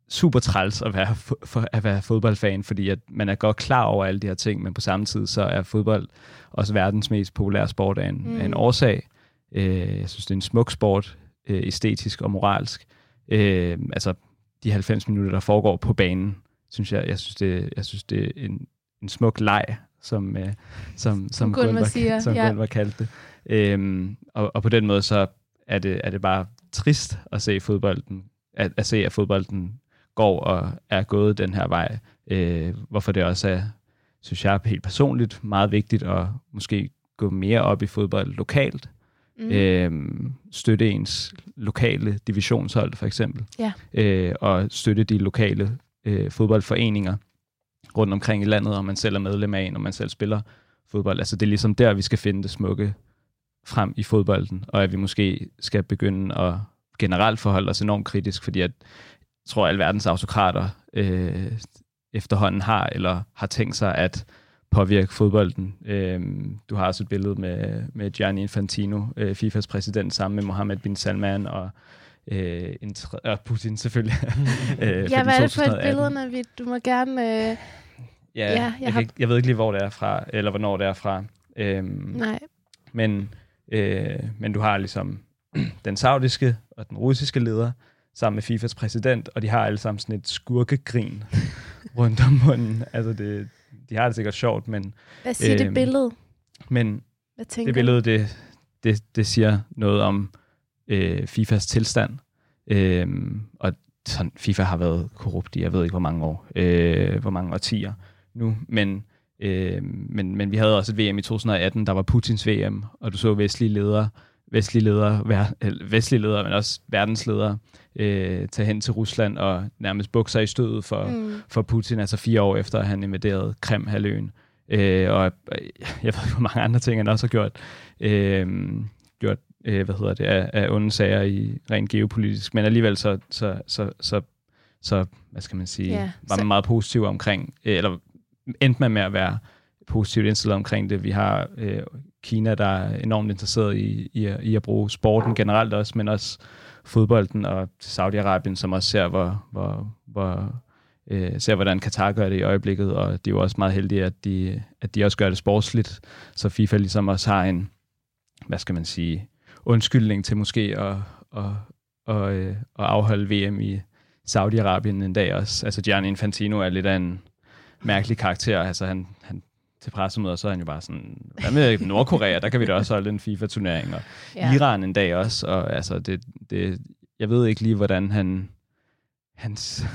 super træls at være, for, at være fodboldfan, fordi at man er godt klar over alle de her ting, men på samme tid så er fodbold også verdens mest populære sport af en, mm. af en årsag. Øh, jeg synes, det er en smuk sport, øh, æstetisk og moralsk. Øh, altså, de 90 minutter, der foregår på banen, synes jeg, jeg synes, det, jeg synes, det er en, en smuk leg, som, øh, som, som, som Gunvar, siger, som ja. Gunvar kaldte det. Øh, og, og på den måde, så er det, er det bare trist at se fodbolden, at, at se, at fodbolden går og er gået den her vej. Øh, hvorfor det også er, synes jeg helt personligt, meget vigtigt at måske gå mere op i fodbold lokalt. Mm. Øh, støtte ens lokale divisionshold for eksempel. Ja. Øh, og støtte de lokale øh, fodboldforeninger rundt omkring i landet, om man selv er medlem af en, og man selv spiller fodbold. Altså det er ligesom der, vi skal finde det smukke frem i fodbolden, og at vi måske skal begynde at generelt forholde os enormt kritisk, fordi at tror, alverdens autokrater øh, efterhånden har, eller har tænkt sig at påvirke fodbolden. Øh, du har også et billede med, med Gianni Infantino, øh, FIFAs præsident, sammen med Mohammed bin Salman og øh, en tre- og Putin selvfølgelig. øh, Ja, hvad er det for et 2018 billede, vi, du må gerne... Øh, Ja, Ja, jeg, jeg har- ikke- jeg ved ikke lige, hvor det er fra, eller hvornår det er fra. Øhm, nej. men, øh, men du har ligesom den saudiske og den russiske leder sammen med FIFAs præsident, og de har alle sammen sådan et skurkegrin rundt om munden. Altså, det, de har det sikkert sjovt, men, Hvad siger det Øhm, billede? men Hvad det billede, det, det, det siger noget om øh, FIFAs tilstand. Øhm, og sådan, FIFA har været korrupt i, jeg ved ikke hvor mange år, øh, hvor mange årtier nu, men, øh, men, men vi havde også et VM i 2018, der var Putins VM, og du så vestlige ledere, vestlige ledere, ver, eller vestlige ledere, men også verdensledere, øh, tage hen til Rusland og nærmest bukke sig i stødet for, Mm. for Putin, altså fire år efter, at han invaderede Krim-halvøen. Øh, og øh, jeg ved ikke, hvor mange andre ting, han også har gjort, øh, gjort øh, hvad hedder det, af, af onde sager i rent geopolitisk. Men alligevel så, så, så, så, så hvad skal man sige, Ja, var man meget positiv omkring, øh, eller endte man med at være positivt indstillet omkring det. Vi har øh, Kina, der er enormt interesseret i, i, at- i at bruge sporten generelt også, men også fodbolden og Saudi-Arabien, som også ser, hvor, hvor, hvor øh, ser, hvordan Katar gør det i øjeblikket, og det er jo også meget heldigt, at de, at de også gør det sportsligt, så FIFA ligesom også har en, hvad skal man sige, undskyldning til måske at, at, at, øh, at afholde VM i Saudi-Arabien en dag også. Altså Gianni Infantino er lidt af en mærkelig karakter. Altså han, han til pressemøder, så er han jo bare sådan, hvad med Nordkorea, der kan vi da også holde en FIFA-turnering, og Ja. Iran en dag også, og altså det, det, jeg ved ikke lige, hvordan han, hans,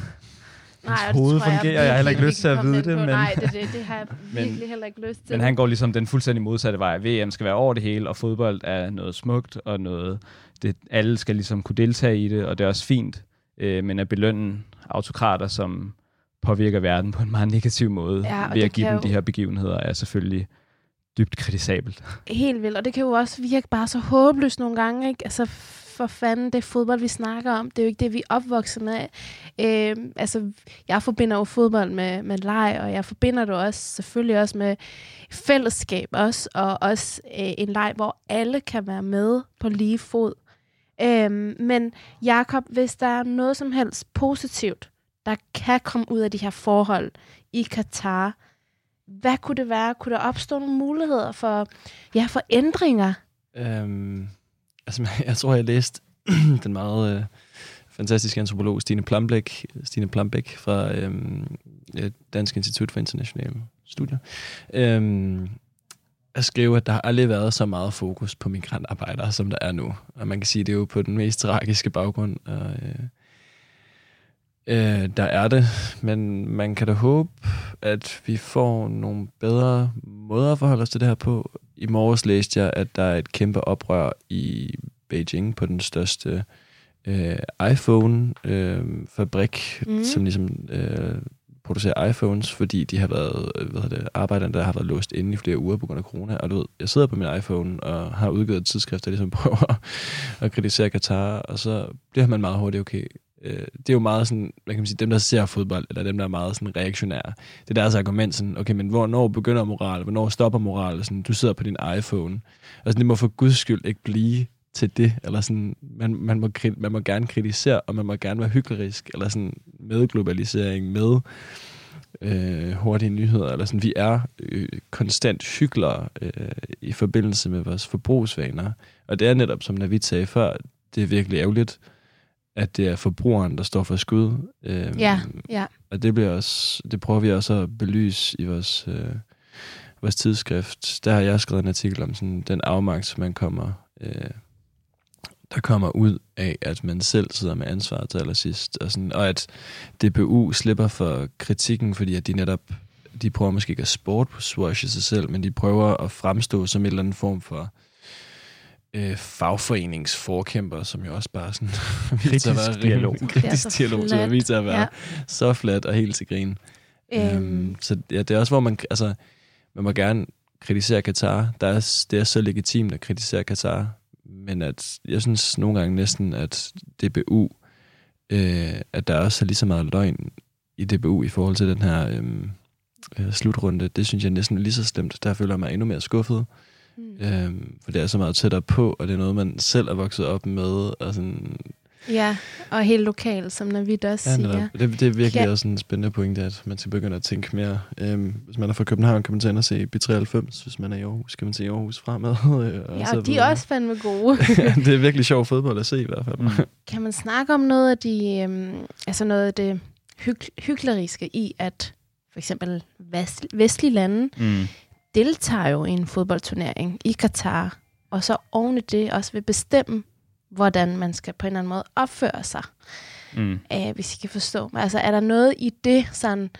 hans og det hoved tror jeg fungerer. Jeg har heller ikke lyst til at vide det, men. Nej, det, det, det har jeg Men- virkelig heller ikke lyst til. men han går ligesom den fuldstændig modsatte vej. VM skal være over det hele, og fodbold er noget smukt, og noget, det, alle skal ligesom kunne deltage i det, og det er også fint, øh, men at belønne autokrater, som påvirker verden på en meget negativ måde, Ja, ved at give dem jo- de her begivenheder, er selvfølgelig dybt kritisabelt. Helt vildt, og det kan jo også virke bare så håbløst nogle gange, ikke? Altså, for fanden, det fodbold, vi snakker om. Det er jo ikke det, vi er opvokset med. Øh, altså, jeg forbinder jo fodbold med, med leg, og jeg forbinder det også selvfølgelig også med fællesskab også, og også øh, en leg, hvor alle kan være med på lige fod. Øh, men Jakob, hvis der er noget som helst positivt, der kan komme ud af de her forhold i Katar, hvad kunne det være? Kunne der opstå nogle muligheder for, ja, for ændringer? Øhm, altså, jeg tror, jeg læste den meget øh, fantastiske antropolog Stine Plambæk, Stine Plambæk fra øhm, øh, Dansk Institut for Internationale Studier. Øhm, at skrive, at der har aldrig været så meget fokus på migrantarbejdere, som der er nu. Og man kan sige, det er jo på den mest tragiske baggrund. Og, øh, øh, der er det, men man kan da håbe, at vi får nogle bedre måder at forholde os til det her på. I morges læste jeg, at der er et kæmpe oprør i Beijing på den største øh, iPhone-fabrik, Mhm. mm. som ligesom øh, producerer iPhones, fordi de har været, øh, hvad hedder det, arbejderne, der har været låst inde i flere uger på grund af corona. Og du ved, jeg sidder på min iPhone og har udgivet et tidsskrift, der ligesom prøver at kritisere Katar, og så bliver man meget hurtigt, okay, øh, det er jo meget sådan, hvad kan man sige, dem der ser fodbold, eller dem der er meget sådan reaktionære, det er deres argument sådan, okay, men hvornår begynder moral, hvornår stopper moral, sådan, du sidder på din iPhone, og sådan, det må for guds skyld ikke blive til det, eller sådan, man, man, må, man må gerne kritisere, og man må gerne være hyklerisk, eller sådan med globalisering, med øh, hurtige nyheder, eller sådan, vi er øh, konstant hyklere øh, i forbindelse med vores forbrugsvaner, og det er netop, som Navid sagde før, det er virkelig ærgerligt, at det er forbrugeren, der står for skud. Øh, Ja, ja. Og det, bliver også, det prøver vi også at belyse i vores, øh, vores tidsskrift. Der har jeg skrevet en artikel om sådan, den afmagt, som man kommer, øh, der kommer ud af, at man selv sidder med ansvar til allersidst. Og, sådan, og at DBU slipper for kritikken, fordi at de netop de prøver måske ikke at sport på swash i sig selv, men de prøver at fremstå som en eller anden form for øh, fagforeningsforkæmper, som jo også bare sådan Kritisk at være dialog. Kritisk så dialog, flat. viser at være Ja. så flat og helt til grin. Øhm. Øhm, så ja, det er også, hvor man, altså, man må gerne kritisere Katar. Der er, det er så legitimt at kritisere Katar, men at jeg synes nogle gange næsten, at DBU, øh, at der også er lige så meget løgn i DBU i forhold til den her øhm, øh, slutrunde. Det synes jeg næsten er lige så slemt. Der føler jeg mig endnu mere skuffet. Mm. Øhm, for det er så meget tættere på, og det er noget, man selv er vokset op med. Og sådan, Ja, og helt lokalt, som Navid også Ja, siger. det, det er virkelig Ja. også en spændende pointe, at man skal begynde at tænke mere. Øhm, hvis man er fra København, kan man tage ind og se B93. Hvis man er i Aarhus, kan man se Aarhus fremad. øh, Ja, og de er også fandme gode. det er virkelig sjov fodbold at se i hvert fald. Mm. Kan man snakke om noget af de, øhm, altså noget af det hyg- hykleriske i, at for eksempel vest- vestlige lande Mm. Deltager jo i en fodboldturnering i Katar, og så oven i det også vil bestemme, hvordan man skal på en eller anden måde opføre sig, Mm. øh, hvis I kan forstå mig. Altså er der noget i det, sådan,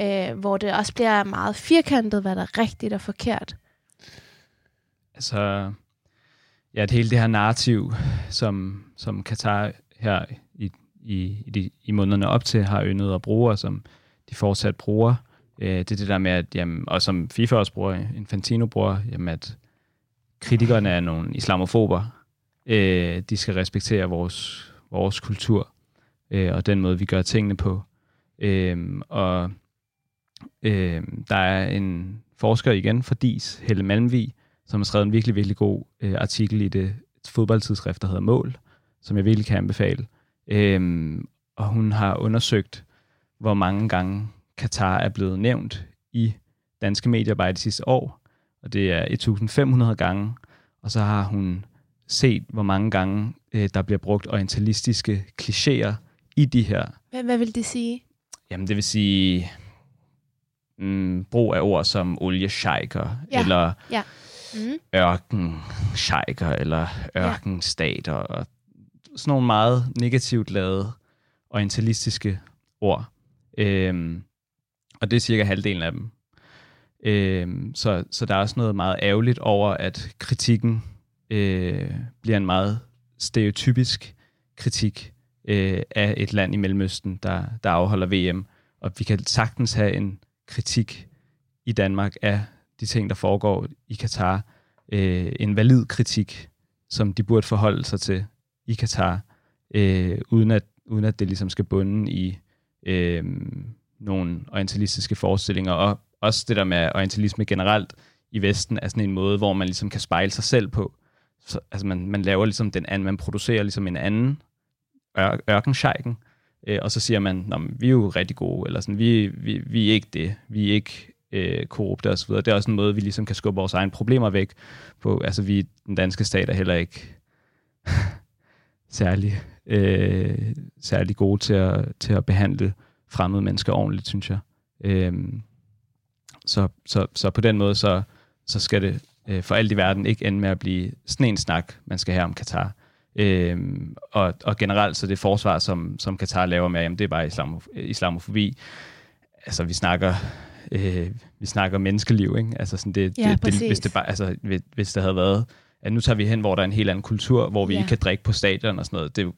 øh, hvor det også bliver meget firkantet, hvad der er rigtigt og forkert? Altså, ja, det hele det her narrativ, som, som Katar her i, i, i, de, i månederne op til har yndet at bruge, og som de fortsat bruger, øh, det er det der med, at, jamen, og som FIFA også bruger, Infantino bruger, jamen, at kritikerne er nogle islamofober. Øh, de skal respektere vores, vores kultur, øh, og den måde, vi gør tingene på. Øh, og øh, der er en forsker igen fra DIS, Helle Malmvig, som har skrevet en virkelig, virkelig god øh, artikel i det fodboldtidsskrift, der hedder Mål, som jeg virkelig kan anbefale. Øhm, og hun har undersøgt, hvor mange gange Katar er blevet nævnt i danske medier bare de sidste år. Og det er 1.500 gange. Og så har hun set, hvor mange gange øh, der bliver brugt orientalistiske klichéer i de her. Hvad, hvad vil det sige? Jamen det vil sige mm, brug af ord som olieshejker, Ja. eller Mm. ørkenscheiker eller ørkenstater og sådan nogle meget negativt lavede orientalistiske ord. Øhm, og det er cirka halvdelen af dem. Øh, så, så der er også noget meget ærgerligt over, at kritikken øh, bliver en meget stereotypisk kritik øh, af et land i Mellemøsten, der, der afholder VM. Og vi kan sagtens have en kritik i Danmark af de ting, der foregår i Katar, øh, en valid kritik, som de burde forholde sig til i Katar, øh, uden, at, uden at det ligesom skal bunde i øh, nogle orientalistiske forestillinger. Og også det der med orientalisme generelt i Vesten er sådan en måde, hvor man ligesom kan spejle sig selv på. Så, altså man, man laver ligesom den anden, man producerer ligesom en anden ør, ørkenscheiken, øh, og så siger man, Nå, men vi er jo rigtig gode, eller sådan, vi, vi, vi er ikke det, vi er ikke øh, korrupte osv. Det er også en måde, vi ligesom kan skubbe vores egne problemer væk på. Altså vi, den danske stat er heller ikke særlig, øh, særlig gode til at, til at behandle fremmede mennesker ordentligt, synes jeg. Øhm, så, så, så på den måde, så, så skal det øh, for alt i verden ikke ende med at blive sådan en snak, man skal have om Katar. Øhm, og, og generelt så det forsvar, som, som Katar laver med, jamen det er bare islam, islamofobi. Altså vi snakker, øh, vi snakker menneskeliv, ikke? Altså sådan det, Ja, det, det, præcis. hvis det bare, altså hvis, hvis der havde været, at nu tager vi hen, hvor der er en helt anden kultur, hvor vi Ja. ikke kan drikke på stadion og sådan noget, det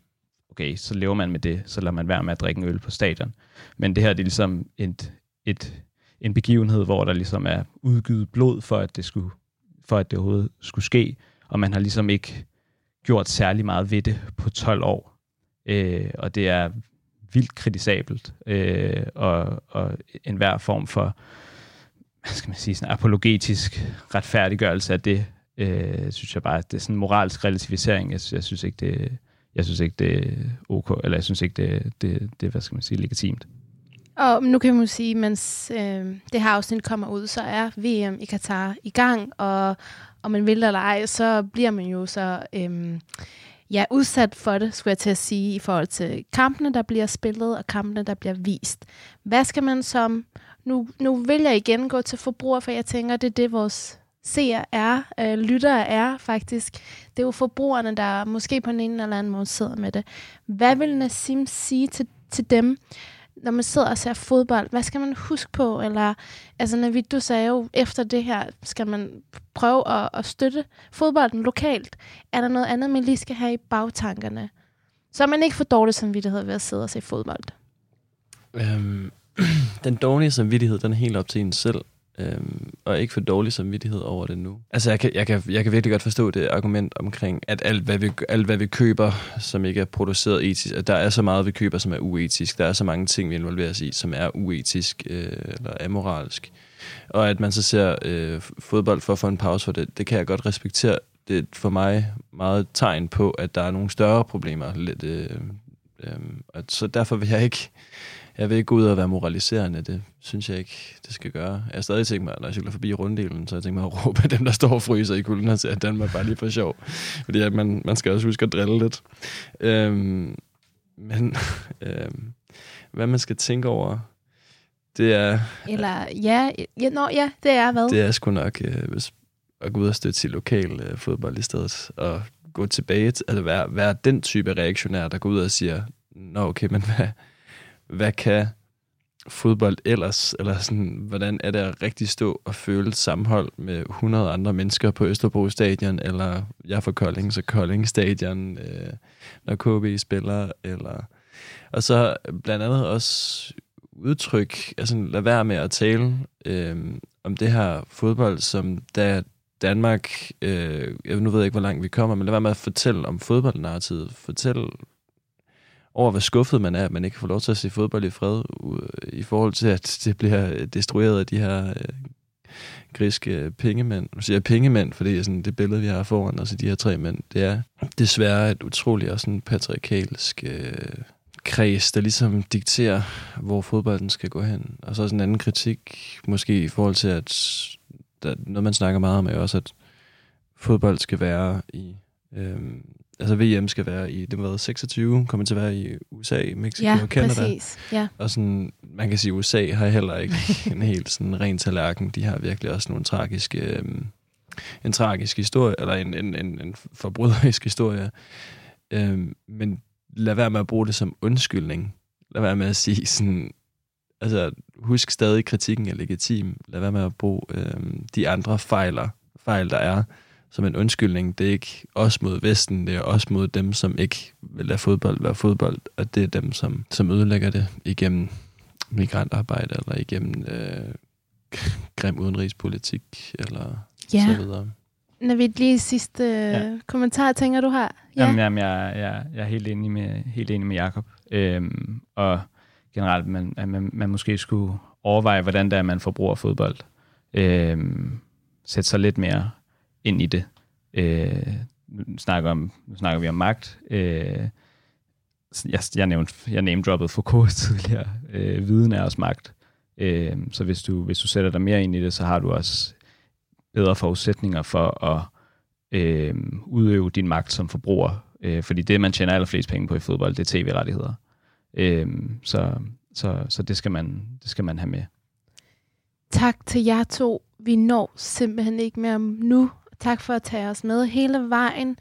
okay, så lever man med det, så lader man være med at drikke en øl på stadion. Men det her, det er ligesom et, et, en begivenhed, hvor der ligesom er udgivet blod for, at det skulle, for at det overhovedet skulle ske, og man har ligesom ikke gjort særlig meget ved det på 12 år. Øh, og det er vildt kritisabelt, øh, og, og enhver form for, hvad skal man sige, sådan apologetisk retfærdiggørelse af det, øh, synes jeg bare, at det er sådan en moralsk relativisering. Jeg, jeg synes ikke, det, jeg synes ikke, det er ok, eller jeg synes ikke, det, det, det hvad skal man sige, legitimt. Og nu kan man jo sige, mens øh, det her afsnit kommer ud, så er VM i Katar i gang, og om man vil eller ej, så bliver man jo så øh, ja, udsat for det, skulle jeg til at sige, i forhold til kampene, der bliver spillet, og kampene, der bliver vist. Hvad skal man som... Nu, nu vil jeg igen gå til forbruger, for jeg tænker, det er det, vores seere er, øh, lyttere er faktisk. Det er jo forbrugerne, der måske på en eller anden måde sidder med det. Hvad vil Nassim sige til, til dem, når man sidder og ser fodbold, hvad skal man huske på? Eller, altså Navid, du sagde jo, efter det her skal man prøve at, at støtte fodbolden lokalt. Er der noget andet, man lige skal have i bagtankerne? Så man ikke får dårlig samvittighed ved at sidde og se fodbold. Øhm, den dårlige samvittighed, den er helt op til en selv. Øhm, og ikke for dårlig samvittighed over det nu. Altså, jeg kan, jeg, kan, jeg kan virkelig godt forstå det argument omkring, at alt hvad, vi, alt, hvad vi køber, som ikke er produceret etisk, at der er så meget, vi køber, som er uetisk. Der er så mange ting, vi involveres i, som er uetisk øh, eller amoralsk. Og at man så ser øh, fodbold for at få en pause for det, det kan jeg godt respektere. det er for mig meget tegn på, at der er nogle større problemer. Lidt, øh, øh, og så derfor vil jeg ikke, jeg vil ikke gå ud og være moraliserende. Det synes jeg ikke, det skal gøre. Jeg har stadig tænkt mig, når jeg cykler forbi runddelen, så jeg tænker mig at råbe dem, der står og fryser i kulden, og siger, at Danmark bare lige for sjov. Fordi at man, man skal også huske at drille lidt. Øhm, men øhm, hvad man skal tænke over, det er... Eller ja, ja, nå, ja det er hvad? Det er sgu nok øh, hvis, at gå ud og støtte til lokal øh, fodbold i stedet, og gå tilbage til, altså være, være den type reaktionær, der går ud og siger, nå okay, men hvad, hvad kan fodbold ellers, eller sådan, hvordan er det at rigtig stå og føle sammenhold med 100 andre mennesker på Østerbro Stadion, eller jeg er fra Kolding, så Kolding Stadion, øh, når KB spiller, eller... Og så blandt andet også udtryk, altså lad være med at tale øh, om det her fodbold, som da Danmark, øh, jeg nu ved jeg ikke, hvor langt vi kommer, men lad være med at fortælle om fodboldnarrativet. Fortæl over, hvor skuffet man er, at man ikke får lov til at se fodbold i fred, i forhold til, at det bliver destrueret af de her øh, griske øh, pengemænd. Nu siger jeg pengemænd, fordi det sådan, det billede, vi har foran os, de her tre mænd, det er desværre et utroligt og sådan patriarkalsk øh, kreds, der ligesom dikterer, hvor fodbolden skal gå hen. Og så sådan en anden kritik, måske i forhold til, at der, noget, man snakker meget om, er også, at fodbold skal være i... øh, altså VM skal være i, det var 26, kommer til at være i USA, Mexico ja, og Canada. Præcis. Ja, Og sådan, man kan sige, USA har heller ikke en helt sådan ren tallerken. De har virkelig også nogle tragiske, øhm, en tragisk historie, eller en, en, en, en forbryderisk historie. Øhm, men lad være med at bruge det som undskyldning. Lad være med at sige sådan, altså husk stadig, kritikken er legitim. Lad være med at bruge øhm, de andre fejler, fejl, der er, som en undskyldning. Det er ikke os mod Vesten, det er os mod dem, som ikke vil lade fodbold være fodbold, og det er dem, som, som ødelægger det igennem migrantarbejde, eller igennem øh, grim udenrigspolitik, eller Ja. så videre. Navid, lige sidste ja. Ja. kommentar, tænker du har? Ja. Jamen, jamen jeg, jeg, jeg er helt enig med, helt enig med Jacob. Øhm, og generelt, man, at man, man måske skulle overveje, hvordan det er, man forbruger fodbold. Øhm, sætte sig lidt mere ind i det. Øh, nu, snakker om, nu snakker vi om magt. Øh, jeg, jeg, nævnte, jeg name-droppede Foucault tidligere. Øh, viden er også magt. Øh, så hvis du, hvis du sætter dig mere ind i det, så har du også bedre forudsætninger for at øh, udøve din magt som forbruger. Øh, fordi det, man tjener allerflest penge på i fodbold, det er tv-rettigheder. Øh, så, så, så det, skal man, det skal man have med. Tak til jer to. Vi når simpelthen ikke mere nu. Tak for at tage os med hele vejen.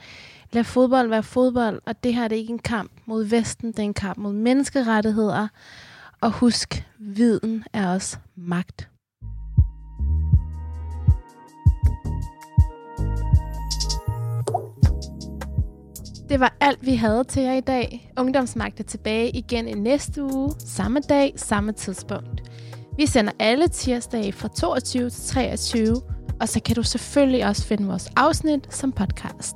Lad fodbold være fodbold, og det her det er ikke en kamp mod Vesten, det er en kamp mod menneskerettigheder. Og husk, viden er også magt. Det var alt, vi havde til jer i dag. Ungdomsmagt er tilbage igen i næste uge, samme dag, samme tidspunkt. Vi sender alle tirsdage fra 22 til 23, og så kan du selvfølgelig også finde vores afsnit som podcast.